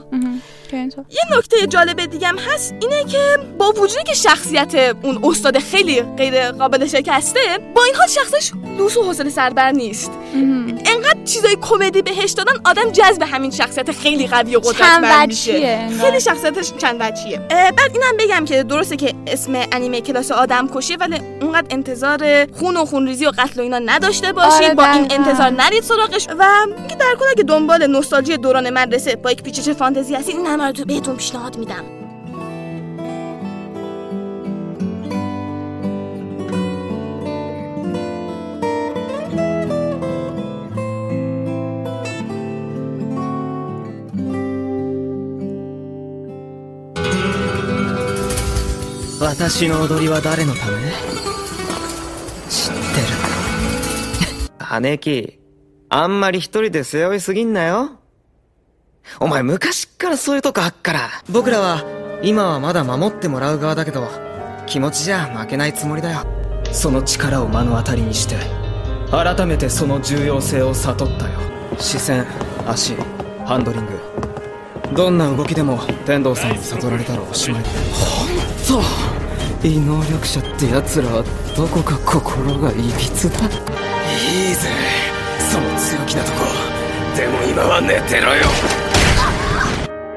که. یه نکته جالب دیگه هم هست اینه که با وجودی که شخصیت اون استاد خیلی غیر قابل شکسته با این حال شخصش لوس و حوصله سربر نیست. انقدر چیزای کمدی بهش دادن؟ آدم جذب همین شخصیت خیلی قوی و قدرتمند میشه. خیلی شخصیتش چند بچیه بعد اینم بگم که درسته که اسم انیمه کلاس آدم کشیه ولی اونقدر انتظار خون و خونریزی و قتل و اینا نداشته باشید آره، با این. انتظار نرید سراغش. و اینکه در کل اگه دنبال نوستالژی دوران مدرسه با یک پیچش فانتزی هستید این همه رو تو بهتون پیشنهاد میدم. 私の踊りは誰のため？知ってる。姉貴あんまり一人で背負いすぎんなよ。お前昔っからそういうとこあっから。僕らは今はまだ守ってもらう側だけど気持ちじゃ負けないつもりだよ。その力を目の当たりにして改めてその重要性を悟ったよ。視線足ハンドリング。どんな動きでも天童さんに悟られたらおしまいだ本当？異能力者って奴らはどこか心がいびつだ。いいぜ。その強気なとこ。でも今は寝てろよ。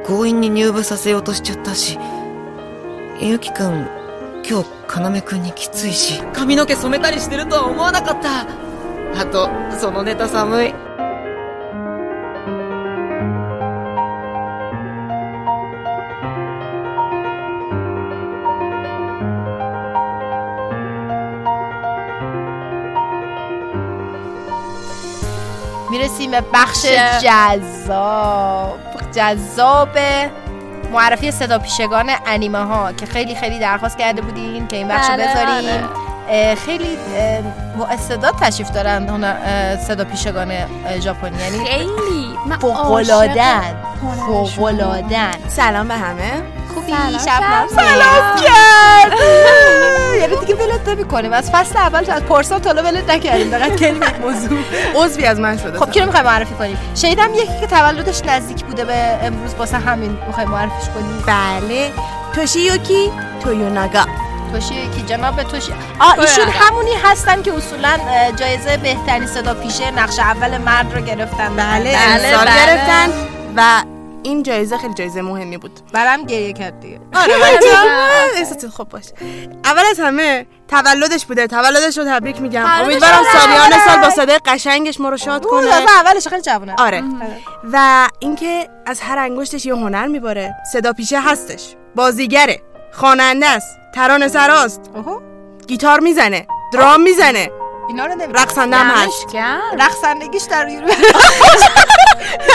強引に入部させようとしちゃったしゆきくん今日要くんにきついし。髪の毛染めたりしてるとは思わなかった。あとそのネタ寒い به بخش جذاب. جذاب معرفی صدا پیشگان انیمه ها که خیلی خیلی درخواست کرده بودین که این بخش رو بله، بذاریم. اه، خیلی اه، استعداد تشریف دارن صدا پیشگان ژاپنی. یعنی خیلی. عاشق فوق‌العاده‌ن سلام به همه. خوبی؟ سلام، شبنم سلام. کرد. یعنی دیگه ولت نمی‌کنیم از فصل اول تا از پارسال تا حالا ولت نکردیم. فقط کلمه یک موضوع عضوی از من شده خب کی رو می‌خوای معرفی کنیم شنیدم یکی که تولدش نزدیک بوده به امروز واسه همین می‌خوای معرفیش کنی. بله. توشیوکی تویوناگا. توشی جناب توشی آ ایشون. همونی هستن که اصولا جایزه بهترین صدا پیشه نقش اول مرد رو گرفتن. بله امسال گرفتن. و این جایزه خیلی جایزه مهمی بود. برام گریه کرد دیگه. آره خوب باش اول از همه تولدش بوده. تولدش رو تبریک میگم. امیدوارم سالیان. سال با صدای قشنگش ما رو شاد کنه. اولش خیلی جوونه. آره. و اینکه از هر انگشتش یه هنر میباره. صدا پیشه هستش. بازیگره. خواننده است. ترانه سراست. گیتار می‌زنه. درام می‌زنه. اینا رو نمی‌دونم. رقصنده هم هست. رقصندگیش در یورو.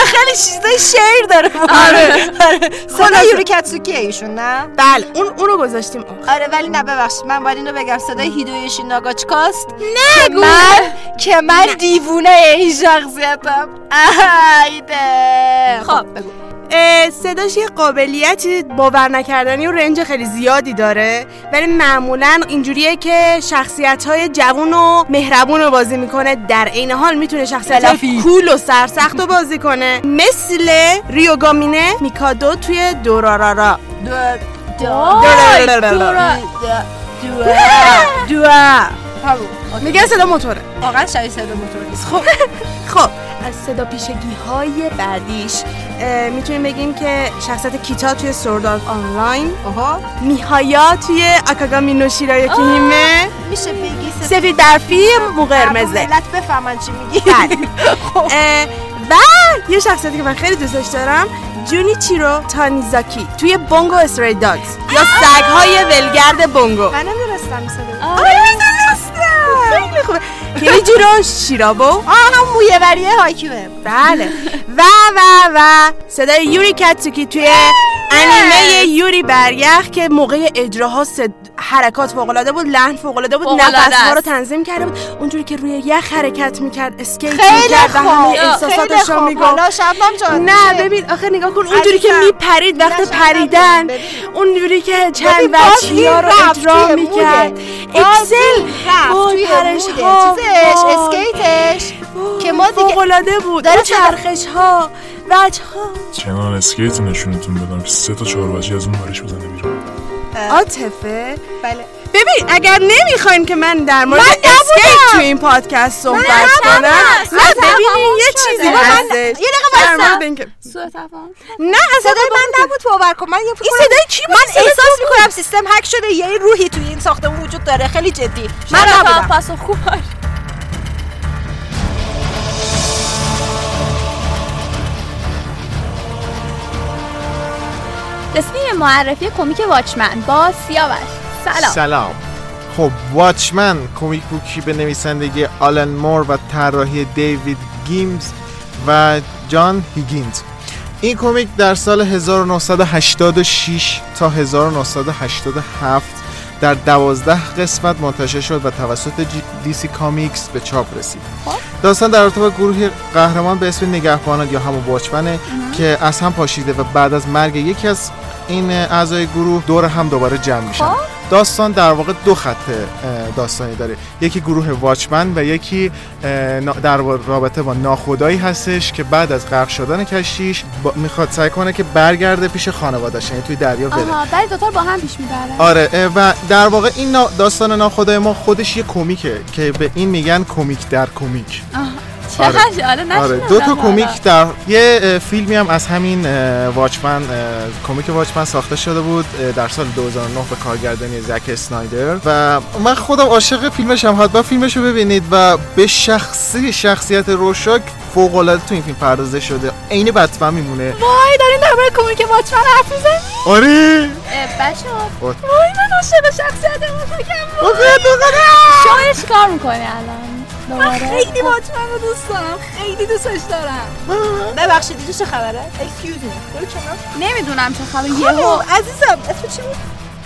خیلی چیزای شعر داره. آره. آره. صدا یوری کتسوکیه ایشون نه؟ بله اون اونو گذاشتیم. آره ولی نه ببخشید. من باید اینو بگم. صدای هیدویوشی ناگاچکاست نه که من که من دیوونه این شخصیتم ایده. خب بگو. اه، صداش یه قابلیتی باور نکردنی و رنج خیلی زیادی داره. ولی معمولا اینجوریه که شخصیت های جوون و مهربون رو بازی می‌کنه. در عین حال می‌تونه شخصیت فلافی. کول و سرسخت رو بازی کنه. مثل ریوگامینه میکادو توی دورارارا. دوا میگن صدا موتوره. واقعا شبیه صدا موتور نیست. خب. خب از صدا پیشگی های بعدیش می‌تونیم بگیم که شخصیت کیتا توی سوردارت آنلاین میهایا توی آکاگامی نوشیرای کیهیمه میشه بگی سفید در فیلم مو قرمزه. ملت بفهمن چی میگی. بله. اه، و یه شخصیتی که من خیلی دوستش دارم جونیچیرو تانیزاکی توی بونگو استری داگز. یا سگهای ولگرد بونگو. من نمی‌دونستم آره خیلی خوبه. کیجیرو شیرابو. آه هم مویه وریه هایکیوه بله. و و و صدای یوری کاتسوکی توی انیمه یوری بریخ که موقع اجراها صد... حرکات فوق‌العاده بود لحن فوق‌العاده بود نفس‌ها رو. تنظیم کرده بود اونجوری که روی یخ حرکت می‌کرد اسکیت می‌کرد و همه احساساتش رو. می‌گفت نه؟ ببین آخه نگاه کن اونجوری که. میپرید وقت پریدن. اونجوری که چند وچیا این رو اجرا می‌کرد اکسل توی پرش. ها. اسکیتش که ما دیگه فوق‌العاده بود. داره اون چرخش ها وجه ها چنان اسکیت نشونتون بدم که سه تا چهار بچه از اون برش بزنه بیرون. عاطفه. بله. ببین اگر نمی‌خواین که من در مورد اسکیت. تو این پادکست صحبت. کنم نه ببینین یه. چیزی من- هستش. یه دقیقه در نه اصلا صدای من نبود. باور کن. من یه این صدای کی بود؟ من احساس می‌کنم سیستم هک شده یه روحی توی این ساختمون وجود داره. خیلی جدی. من من نبودم. پاسخ خوب. به معرفی کمیک واچمن با سیاوش. سلام. سلام. خب واچمن کمیک بوکی به نویسندگی آلن مور و طراحی دیوید گیبنز و جان هیگینز. این کمیک در سال 1986 تا 1987 در دوازده قسمت منتشر شد و توسط دیسی کامیکس به چاپ رسید. داستان در ارتباط گروه قهرمان به اسم نگهبانان یا همون واچمنه که از هم پاشیده و بعد از مرگ یکی از این اعضای گروه دور هم دوباره جمع میشن. داستان در واقع دو خط داستانی داره. یکی گروه واچمن و یکی در رابطه با ناخدایی هستش که بعد از غرق شدن کشتیش می‌خواد سعی کنه که برگرده پیش خانواده‌اش یعنی توی دریا بره. آها ولی دوتا با هم پیش می‌برن. آره و در واقع این داستان ناخدای ما خودش یه کمیکه که به این میگن کمیک در کمیک. چقدر جالب نشینم آره دو تا کمیک در یه فیلمی هم از همین واچمن کمیک واچمن ساخته شده بود در سال 2009 به کارگردانی زک اسنایدر. و من خودم عاشق فیلمش هم. حتما فیلمش رو ببینید و به شخصی شخصیت روشاک فوق العاده تو این فیلم پردازه شده. عین بتمن میمونه. وای دارین در مورد کمیک واچمن حرف می‌زنی آره. بچه what. وای من عاشق شخصیت دوزاره. شما چیکار می‌کنی الان. دوباره. خیلی واچمن رو دوست دارم خیلی دوستش دارم. ببخشید اینجا چه خبره؟ Excuse me کنار. نمی‌دونم چه خبر خانم یهو. عزیزم اسم چی بود؟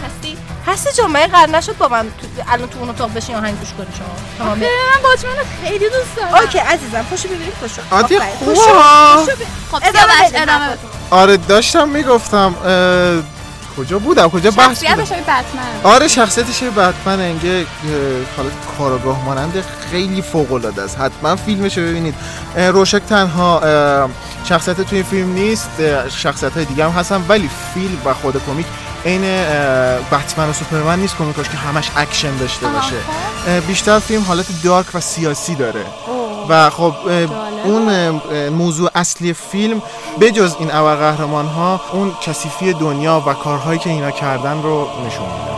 هستی. هستی جان من قرار نشد با من تو الان تو اون اتاق بشین آهنگ گوش کنی شما. تمام من واچمن رو خیلی دوست دارم. اوکی عزیزم خوشو ببینید خوشو. عادی آفرین. خوبه. خب ادامه ادامه. آره داشتم می‌گفتم اه، کجا بودم؟ کجا بحث شخصیتش بتمن. آره شخصیتش بتمن. انگه حالت کاراگاه مانند خیلی فوق العاده است. حتما فیلمش رو ببینید روشک تنها شخصیت توی این فیلم نیست. شخصیت های دیگه هم هستن. ولی فیلم و خود کمیک عین بتمن و سوپرمن نیست کمیکاش که همش اکشن داشته باشه. بیشتر فیلم حالت dark و سیاسی داره. و خب اون موضوع اصلی فیلم بجز این ابرقهرمان ها اون کثیفی دنیا و کارهایی که اینا کردن رو نشون میده.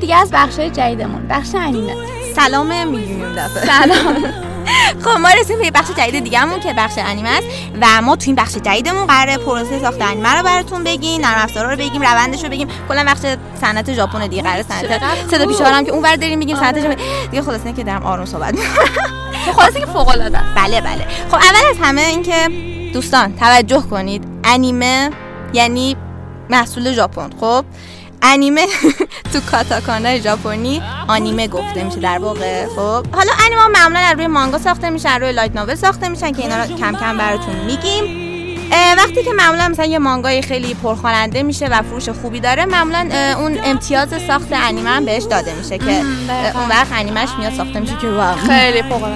دیگه از بخشای جدیدمون. بخش انیمه. سلام میلیونیم دفعه. سلام. خب ما رسیدیم به بخش جدید دیگه‌مون که بخش انیمه است و ما تو این بخش جدیدمون قراره پروسه ساخت انیمه رو براتون بگیم نرم افزارا رو بگیم روندش رو بگیم. کلا بخش صنعت ژاپن دیگه قراره صنعت صدا پیشوار هم که اونور داریم میگیم صنعت ژاپن. دیگه خلاصه که دارم آروم صحبت می‌کنم. تو خلاصه که فوق العاده بله بله. خب اول از همه اینکه دوستان توجه کنید. انیمه یعنی محصول ژاپن. خب؟ انیمه تو کاتاکانا ژاپنی آنیمه گفته میشه در واقع خب؟ حالا انیمه معمولا از روی مانگا ساخته میشن روی لایت ناول ساخته میشن که اینا رو کم کم براتون میگیم. وقتی که معمولا مثلا یه مانگای خیلی پرخواننده میشه و فروش خوبی داره معمولا اون امتیاز ساخت انیمه هم بهش داده میشه که اون وقت انیمش میاد ساخته میشه که واو. خیلی فوق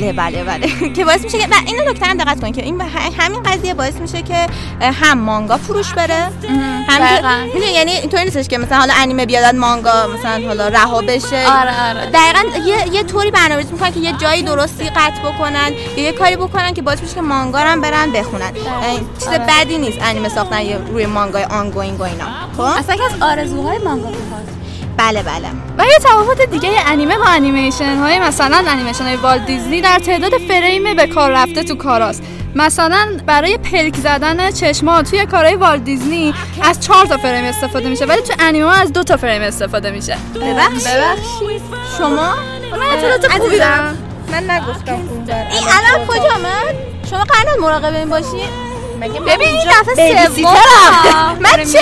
بله بله بله. که باعث میشه که و این نکته هم دقت کنید که این همین قضیه باعث میشه که هم مانگا فروش بره. هم. می‌دونی یعنی اینطوری نیستش که مثلا حالا انیمه بیاد مانگا مثلا حالا رها بشه. آره آره. دقیقا یه, یه طوری برنامه‌ریزی می‌کنن که یه جایی درستی قطع بکنن یا یه کاری بکنن که باعث میشه که مانگا هم برن بخونن. اه، چیز آره. بدی نیست انیمه ساختن روی مانگای ongoing و اینا. خب؟ اصلا از آرزوهای مانگا بله بله. و یه تفاوت دیگه انیمه با انیمیشن های مثلا انیمیشن های والت دیزنی در تعداد فریم به کار رفته تو کاراست. مثلا برای پلک زدن چشما توی کارهای والت دیزنی از چهار تا فریم استفاده میشه ولی تو انیمه ها از دو تا فریم استفاده میشه. ببخشید. ببخشید. شما؟ من اطلاعات خوبی دارم. من نگفتم این الان کجا من شما قرار نیست مراقب این باشی؟ مگه من ببین این اینجا دفعه. سوم. من داره چه.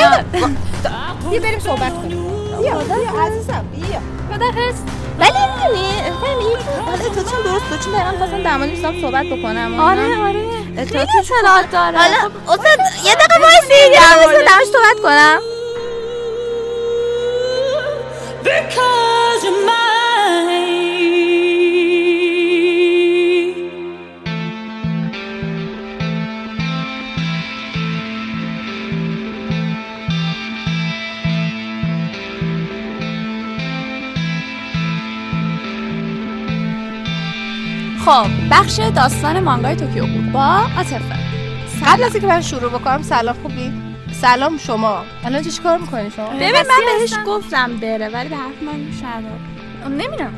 بیا بریم صحبت کنیم. بیا بیا عزیزم بیا. خدافظ ولی می‌دونی فهمی حالا اطلاعاتشم درست بود چون دقیقا خواستم در مورد صحبت بکنم آره. آره. خیلی اطلاعات داره. حالا خب، استاد یه دقیقه وایسی در. موردش صحبت کنم. Because you're mine خب بخش داستان مانگای توکیو بود با عاطفه. قبل از اینکه من شروع بکنم سلام خوبی؟ سلام شما. الان چی کار می‌کنی شما؟ ببین من بهش گفتم بره ولی به حرف من نداد نمیرم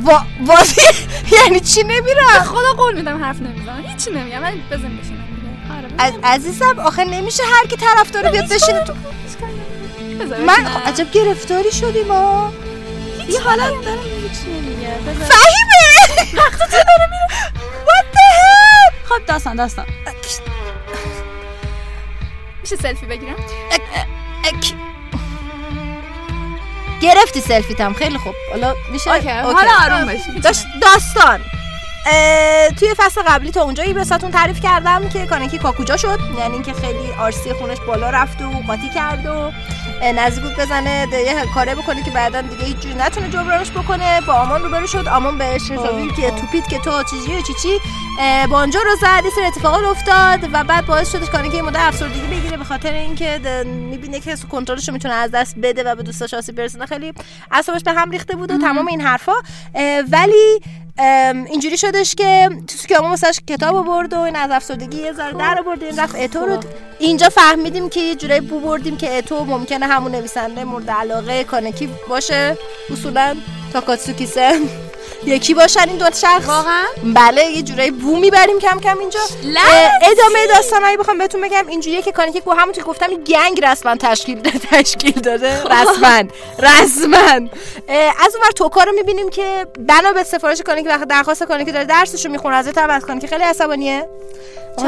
وا واسه یعنی چی نمیرم؟ خدا قول میدم حرف نمی‌زنم. هیچی نمیگم ولی بزن بشینم آره از عزیزم آخه نمیشه هر کی طرفدار بیاد بشینه تو من عجب گرفتاری شدی ما یه حالت دارم هیچی نمیگه. فهیمه! وقت تو داره میره. What the hell? خب داستان داستان. میشه سلفی بگیرم؟ گرفتی سلفیتم خیلی خوب. حالا میشه؟ okay، حالا آروم باشی. داستان. توی فصل قبلی تا اونجایی براتون تعریف کردم که کانکی کاکوجا شد. یعنی اینکه خیلی RC خونش بالا رفت و قاطی کرد و نزدیک بود بزنه یه کاره بکنه که بعدا دیگه هیچ جوری نتونه جبرانش بکنه. با آمان روبرو شد. آمان بهش حسابی که توپید که تو چیزی و چی چی. اه، بانجا رو زد. یه سری اتفاقات افتاد و بعد باعث شدش کانکی یه مدت افسردگی بگیره به خاطر اینکه می‌بینه که کنترلش رو می‌تونه از دست بده و به دوستاش آسیب برسونه. خیلی اعصابش به هم ریخته بود و تمام این حرفا. ولی اینجوری شدش که تو سوکیاما واسش کتاب آورد و این از افسردگی یه ذره در آورد این رفت اتو رو اینجا فهمیدیم که یه جورایی بو بردیم که اتو ممکنه همون نویسنده مورد علاقه کانکی باشه اصولا تاکاتسوکی سن. یکی باشن این دو شخص؟ واقعا؟ بله یه جورایی بو می‌بریم کم کم اینجا. ادامه داستانایی بخوام بهتون بگم اینجوریه که کانکی گو همونطور که گفتم گنگ رسما تشکیل داده تشکیل داده. رسما رسما. اه، از اونور توکا رو می‌بینیم که بنا به سفارش کانکی وقت درخواست کانکی داره درسش رو می‌خونه از طرف از خیلی عصبانیه.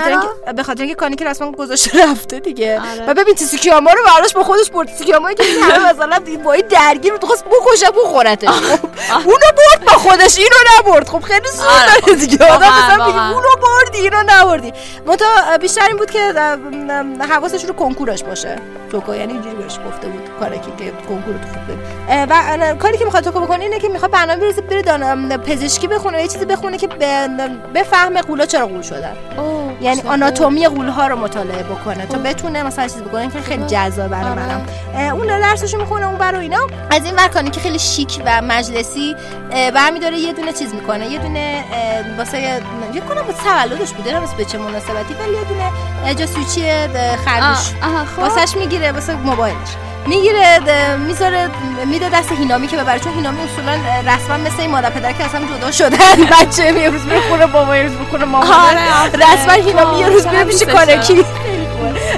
چرا؟ به خاطر اینکه کانیکی رسما گذاشته رفته دیگه. آره. و ببین تیسوکیاما رو براش با خودش برد. تیسوکیاما که این همه مثلا با این درگیر بود خواست بکشه بخورتش. خب اونو برد با خودش اینو نبرد. خب خیلی آره، داره دیگه. آدم مثلا. اونو بردی اینو نبردی. منتها بیشتر این بود که حواسش رو کنکورش باشه. توکو یعنی اینجوری بهش گفته بود کارکی که کنکور تو خوب و کاری که می‌خواد توکو بکنه اینه که می‌خواد برنامه بریزه بره دان- پزشکی بخونه یه چیزی بخونه که بفهمه قولا چرا قول شدن یعنی آناتومی قول ها رو مطالعه بکنه تا بتونه مثلا چیز بکنه که خیلی جذاب برای منم. اه، اون داره درسشو می‌خونه اون برای اینا. از این ور که خیلی شیک و مجلسی برمیداره یه دونه چیز می‌کنه. یه دونه واسه یه کنم با تولدش بوده نمی‌دونم به چه مناسبتی ولی یه دونه اه، خرگوش. خب. واسش می‌گیره واسه موبایلش. می‌گیره می‌ذاره میده دست هینامی که ببره چون هینامی اصولا رسما مثل این مادر پدر که هم جدا شدن بچه یه روز میره خونه بابا یه روز میره مامان آره،. رسما هینامی یه روز میره پیش کارکی.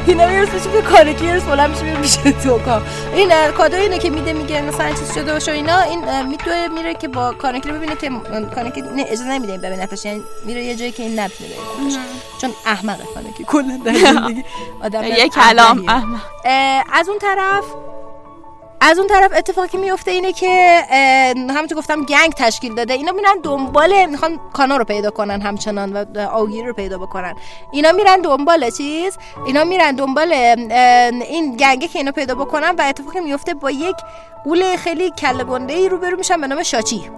اینا روز میشه به کارکی یه روز بلند میشه میره پیش توکا این کادو اینه که میده میگه مثلا چیز شده باشه اینا. این اه، میدوه میره که با کانکی رو ببینه که اه، کانکی نه اجازه نمیده این ببینتش یعنی میره یه جایی که این نتونه ببینتش چون احمقه کانکی کلا در زندگی. آدم یه کلام. احمق. از اون طرف از اون طرف اتفاقی میفته اینه که همونطور گفتم گنگ تشکیل داده. اینا میرن دنبال می‌خوان کانا رو پیدا کنن همچنان و آوگیر رو پیدا بکنن. اینا میرن دنبال چیز؟ اینا میرن دنبال این گنگه که اینا پیدا بکنن و اتفاقی میفته با یک قول خیلی کله گنده ای روبرو میشن به نام شاچی.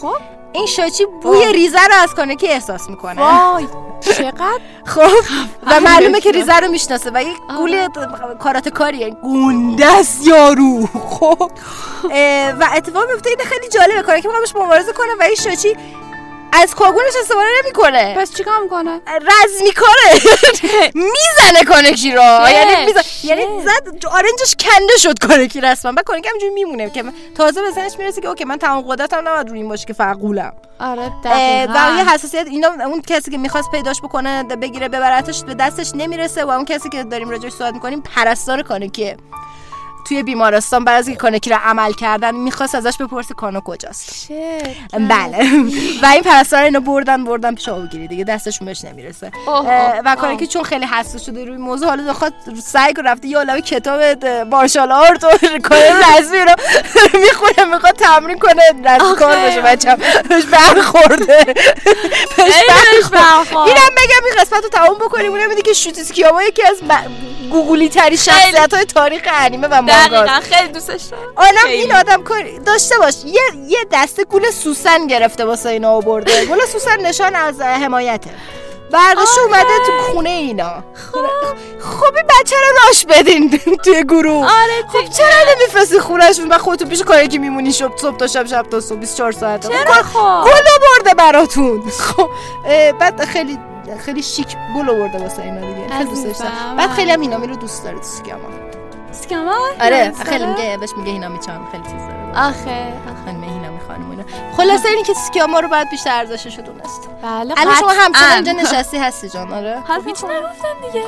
خب؟ این شاچی بوی ریزه رو از کانکی احساس می‌کنه؟ وای. چقدر؟ خب. و معلومه که ریزه رو می‌شناسه و یک گول کارات کاریه. گونده است یارو. خب. و اتفاق میفته این خیلی جالبه کاری که میخوامش مبارزه کنه و این شاچی از کاگونش استفاده نمی‌کنه. پس چیکار می‌کنه؟ رز می‌کنه می‌زنه کانکی رو یعنی می‌زنه؟ یعنی زد آرنجش کنده شد کانکی رسما بعد کانکی همینجوری میمونه که تازه به ذهنش می‌رسه که اوکی من تمام قدرتم نباید روی این باشه که فقط قولم آره و یه حساسیت اینا اون کسی که می‌خواست پیداش بکنه بگیره ببرتش به دستش نمی‌رسه و اون کسی که داریم راجعش صحبت می‌کنیم پرستار کانکیه. توی بیمارستان بعد از اینکه کانکی رو عمل کردن می‌خواست ازش بپرسه کانو کجاست. بله. و این پرستار اینو بردن بردن پیش آبگیری دیگه دستشون بهش نمی‌رسه. و کانکی چون خیلی حساس شده روی موضوع حالا بخواد سعی کنه رفته یه عالمه کتاب مارشال آرت و کار رزمی رو می‌خونه می‌خواد تمرین کنه رزمکار بشه بچه‌م بهش برخورده. اینم بگم این قسمت رو تموم بکنیم اونم که شوتیسکیاما یکی از م- گوگلی تری شخصیت های تاریخ انیمه و دقیقا. خیلی دوستش دارم. آدم. این آدم کار داشته باش. یه یه دسته گول سوسن گرفته واسه اینا آورده. گل سوسن نشان از حمایته. برداشت اومده تو خونه اینا. خب. این بچه رو راش بدین توی گروه. آره خب چرا نمیفرستی خونهشون؟ و خودتون پیش کاری که میمونی شب صبح تا شب شب تا صبح 24 ساعت. چرا خب؟ گل برده براتون. خب بعد خیلی خیلی شیک گل آورده واسه اینا دیگه. خیلی دوست داشتم عزیزم. بعد خیلی هم اینامی رو دوست داره تو سکیاما سکما آره خیلی میگه بهش میگه هینامی چان خیلی چیز داره. آخه خانم هینامی خانم اینا خلاصه اینی که سکیاما رو باید بیشتر ارزشش دونست. بله الان شما. همچنان اینجا نشستی هستی جان آره. حرف هیچ نگفتم دیگه.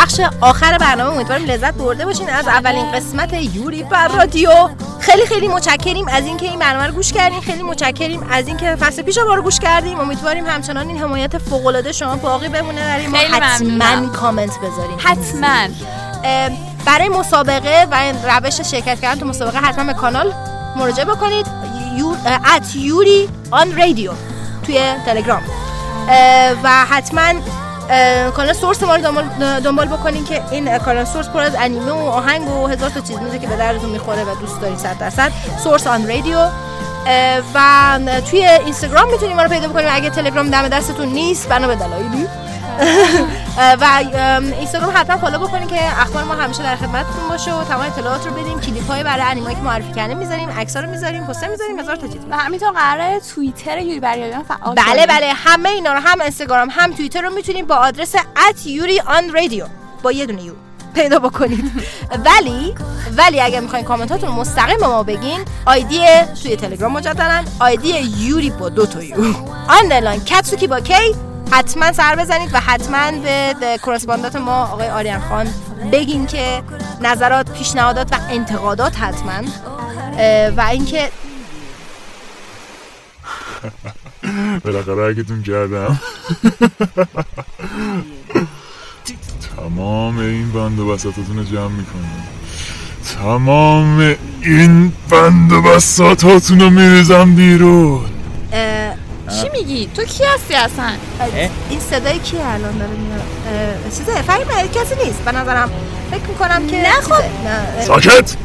بخش آخر برنامه امیدواریم لذت برده باشین از اولین قسمت یوری بر رادیو. خیلی خیلی متشکریم از اینکه این برنامه رو گوش کردین. خیلی متشکریم از اینکه فصل پیش ما رو گوش کردیم امیدواریم همچنان این حمایت فوق العاده شما باقی بمونه در این ما حتما. کامنت بذارین. حتما. برای مسابقه و این روش شرکت کردن تو مسابقه حتما به کانال مراجعه بکنید. ات یوری آن رادیو توی تلگرام. و حتما کانال source ما رو دنبال, دنبال بکنین که این کانال source پر از انیمه و آهنگ و هزار تا چیز میده که به دردتون می‌خوره و دوست دارین 100 درصد. سورس آن رادیو. و توی اینستاگرام می‌تونید ما رو پیدا بکنید اگه تلگرام دم دستتون نیست بنا به دلایلی. و ام، اینستاگرام حتما follow بکنید که اخبار ما همیشه در خدمتتون باشه و تمام اطلاعات رو بدیم کلیپ های برای انیمایی که معرفی کردیم می‌ذاریم عکس‌ها رو می‌ذاریم پست می‌ذاریم. هزار تا چیز. و همینطور قراره توییتر یوری آن رادیو فعال بله. بله. همه اینا رو هم اینستاگرام هم توییتر رو می‌تونید با آدرس یوری آن رادیو. با یه دونه U پیدا بکنید. ولی ولی اگر می‌خواین کامنتاتون رو مستقیم به ما بگین ID توی تلگرام مجددا ID یوری با دو تا U. underline کاتسوکی با K حتما سر بزنید و حتما به correspondent ما آقای آریان خان بگین که نظرات پیشنهادات و انتقادات حتما. و اینکه بالاخره اگتون کردم. تمام این بند و بساتتون رو جمع می‌کنم. تمام این بند و بساتاتون رو میریزم بیرون. چی میگی؟ تو کی هستی اصلا؟ این صدای کی الان داره میاد؟ چیزه فهمه کسی نیست. به نظرم فکر می‌کنم که نه خب. ساکت؟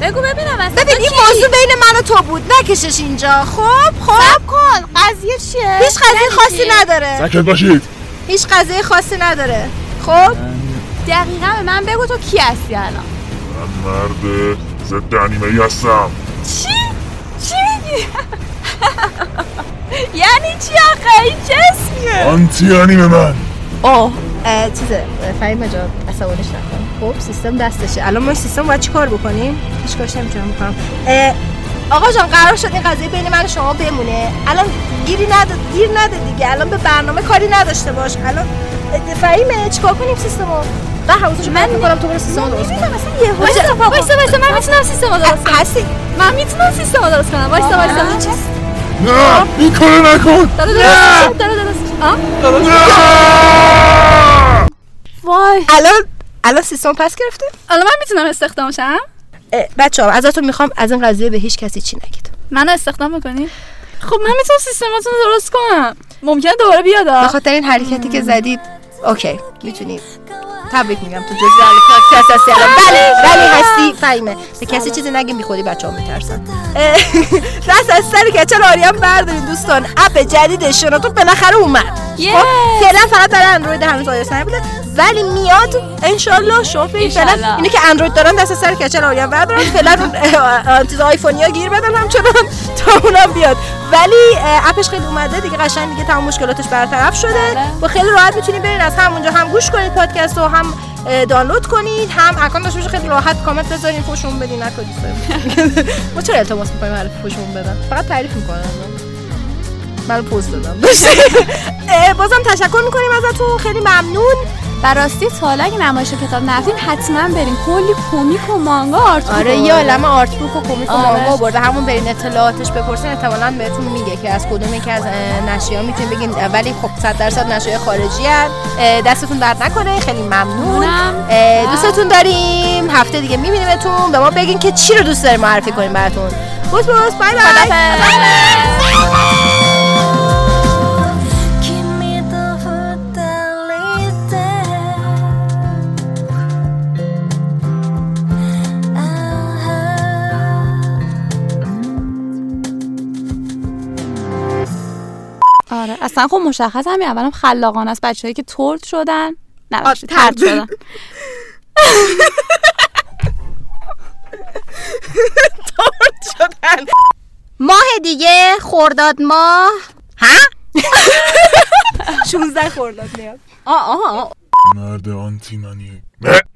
بگو ببینم اصلا ببین این؟ موضوع بین من و تو بود. نکشش اینجا. خب خب. کن. قضیه چیه؟ هیچ قضیه خاصی؟ نداره. ساکت باشید. هیچ قضیه خاصی نداره. خب. دقیقا به من بگو تو کی هستی الان. من مرد ضد انیمه هستم. چی؟ چی میگی؟ یعنی چی آخه این چه اسمیه آنتی انیمه من. اوه اه، چیزه فهیم جان عصبانیش نکن. خب سیستم دستشه. الان ما سیستم باید چی کار بکنیم؟ هیچ کارش نمی‌تونم بکنم. آقا جان قرار شد این قضیه بین من و شما بمونه. الان گیری نده گیر نده دیگه. الان به برنامه کاری نداشته باش. الان فهیمه چیکار کنیم سیستمو؟ و حواسش من می‌کنم تو برو سیستم درست کن. مثلا یه وایسا وایسا من می‌تونم سیستم رو درست کنم. هستی. من می‌تونم سیستم رو درست کنم. وایسا وایسا نه این کارو نکن؟ وای الان الان سیستم پس گرفته. الان من می‌تونم استخدام شم؟ بچه ها ازتون می‌خوام از این قضیه به هیچ کسی چی نگید. منو استخدام می‌کنی؟ خب من می‌تونم سیستماتون رو درست کنم. ممکنه دوباره بیاد به. خاطر این حرکتی که زدید اوکی می‌تونی تبریک میگم تو جزء اهل پادکست هستی الان بله ولی هستی. فهیمه. به کسی چیزی نگیم بی خودی بچه ها میترسن دست از سر کچل آریان بردارین دوستان. اپ جدید شناتون بالاخره اومد. خب فعلا فقط برای اندروید هنوز iOS نبوده ولی میاد. انشالله شما فعلا. اینه که اندروید دارن دست سر کچل آریان بردارن فعلا چیز آیفونیا گیر بدن همچنان تا اونم بیاد. ولی app ش خیلی اومده. دیگه قشنگ دیگه تمام مشکلاتش برطرف شده. با خیلی راحت می‌تونید برین. از همونجا هم گوش کنید پادکست رو هم دانلود کنید هم account داشته خیلی راحت کامنت بذارین فوشمون بدین. نکنید. ما چرا التماس می‌کنیم؟ هر فوشمون بدن. فقط تعریف می‌کنم من پوست دادم. اه، بازم تشکر می‌کنیم ازتون. خیلی ممنون. و راستی تا حالا اگه نمایش کتاب نرفتین حتما برین کلی کمیک و مانگا art آره یه عالم art book و کمیک و آره. مانگا برده همون برین اطلاعاتش بپرسین احتمالاً بهتون میگه که از کدوم یکی از نشریه می‌تونید بگین. ولی خب 100 درصد نشریه خارجی هست. دستتون درد نکنه. خیلی ممنون. دوستتون داریم. هفته دیگه میبینیمتون. به ما بگین که چی رو دوست داریم معرفی کنیم براتون. بوس بوس بای بای. 君 آره. اصلا خب مشخص همین اولم خلاقانه است. بچه‌ای که ترد شدن. نه طرد شدن. شدن. ماه دیگه خورداد ماه. ها؟ 16 خرداد میاد. آه آه آه. مرد آنتی منیه رفته.